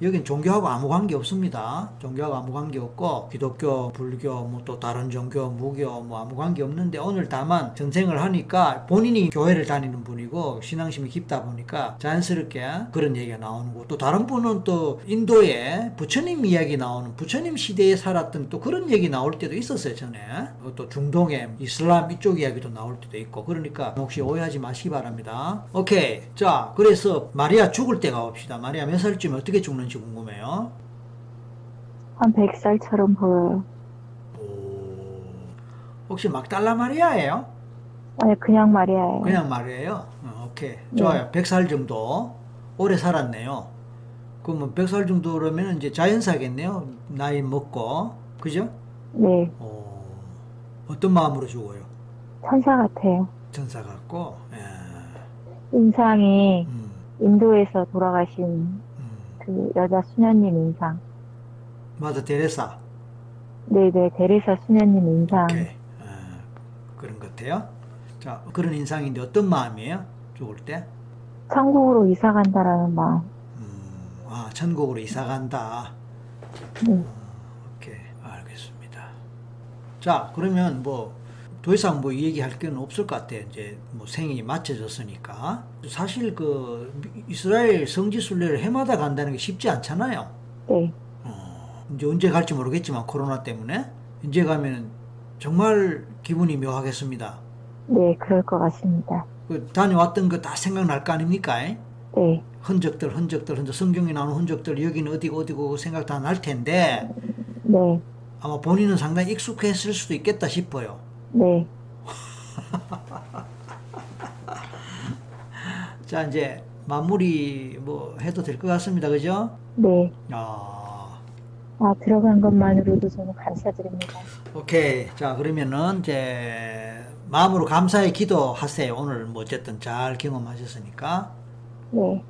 여긴 종교하고 아무 관계 없습니다. 종교하고 아무 관계 없고 기독교, 불교, 뭐 또 다른 종교, 무교 뭐 아무 관계 없는데 오늘 다만 전생을 하니까 본인이 교회를 다니는 분이고 신앙심이 깊다 보니까 자연스럽게 그런 얘기가 나오는 거고. 또 다른 분은 또 인도에 부처님 이야기 나오는 부처님 시대에 살았던 또 그런 얘기 나올 때도 있었어요 전에. 어, 또 중동에 이슬람 이쪽 이야기도 나올 때도 있고. 그러니까 혹시 오해하지 마시기 바랍니다. 오케이. 자 그래서 마리아 죽을 때 가봅시다. 마리아 몇 살쯤에 어떻게 죽는 지 궁금해요 한 100살처럼 보여요. 오, 혹시 막달라 마리아예요? 아니, 그냥 마리아예요. 그냥 마리아예요? 어, 오케이 좋아요 100살 정도 오래 살았네요 그러면 100살 정도라면 이제 자연사겠네요 나이 먹고 그죠? 네, 어, 어떤 마음으로 죽어요? 천사 같아요. 천사 같고 예. 인상이 음, 인도에서 돌아가신 음. 그 여자 수녀님 인상. 마더 테레사 네네, 데레사 수녀님 인상. 오케이 어, 그런 것 같아요 자 그런 인상인데 어떤 마음이에요? 죽을 때? 천국으로 이사 간다라는 마음. 음, 아 천국으로 이사 간다 네. 오케이 알겠습니다. 자 그러면 뭐 더 이상 뭐 얘기할 건 없을 것 같아요. 이제 뭐 생이 맞춰졌으니까 사실 그 이스라엘 성지 순례를 해마다 간다는 게 쉽지 않잖아요. 네, 어, 이제 언제 갈지 모르겠지만 코로나 때문에 이제 가면 정말 기분이 묘하겠습니다. 네, 그럴 것 같습니다. 그 다녀왔던 거 다 생각날 거 아닙니까? 네, 흔적들, 흔적들, 흔적 성경에 나오는 흔적들 여기는 어디고 어디고 생각 다 날 텐데 네, 아마 본인은 상당히 익숙했을 수도 있겠다 싶어요. 네, 자 이제 마무리 뭐 해도 될 것 같습니다. 그죠? 네. 아, 아, 들어간 것만으로도 저는 감사드립니다. 오케이. 자 그러면은 이제 마음으로 감사의 기도하세요. 오늘 뭐 어쨌든 잘 경험하셨으니까. 네,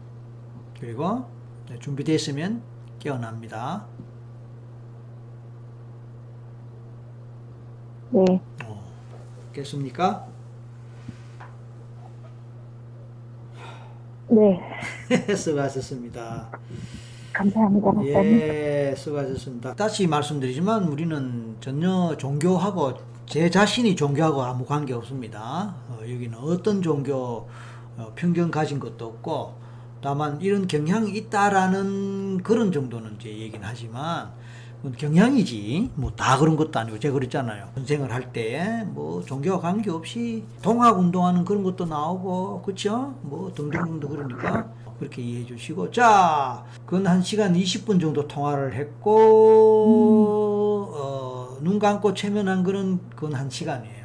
그리고 네, 준비됐으면 깨어납니다. 네, 어, 깼습니까? 네. 수고하셨습니다. 감사합니다. 예, 수고하셨습니다. 다시 말씀드리지만 우리는 전혀 종교하고 제 자신이 종교하고 아무 관계 없습니다. 어, 여기는 어떤 종교 어, 편견 가진 것도 없고 다만 이런 경향이 있다라는 그런 정도는 이제 얘기는 하지만 경향이지. 뭐 다 그런 것도 아니고 제가 그랬잖아요. 전생을 할 때 뭐 종교와 관계없이 동학 운동하는 그런 것도 나오고 그쵸? 뭐 등등등등 그러니까 그렇게 이해해 주시고. 자 그건 한 시간 20분 정도 통화를 했고 어, 눈 감고 최면한 거는 그건 한 시간이에요.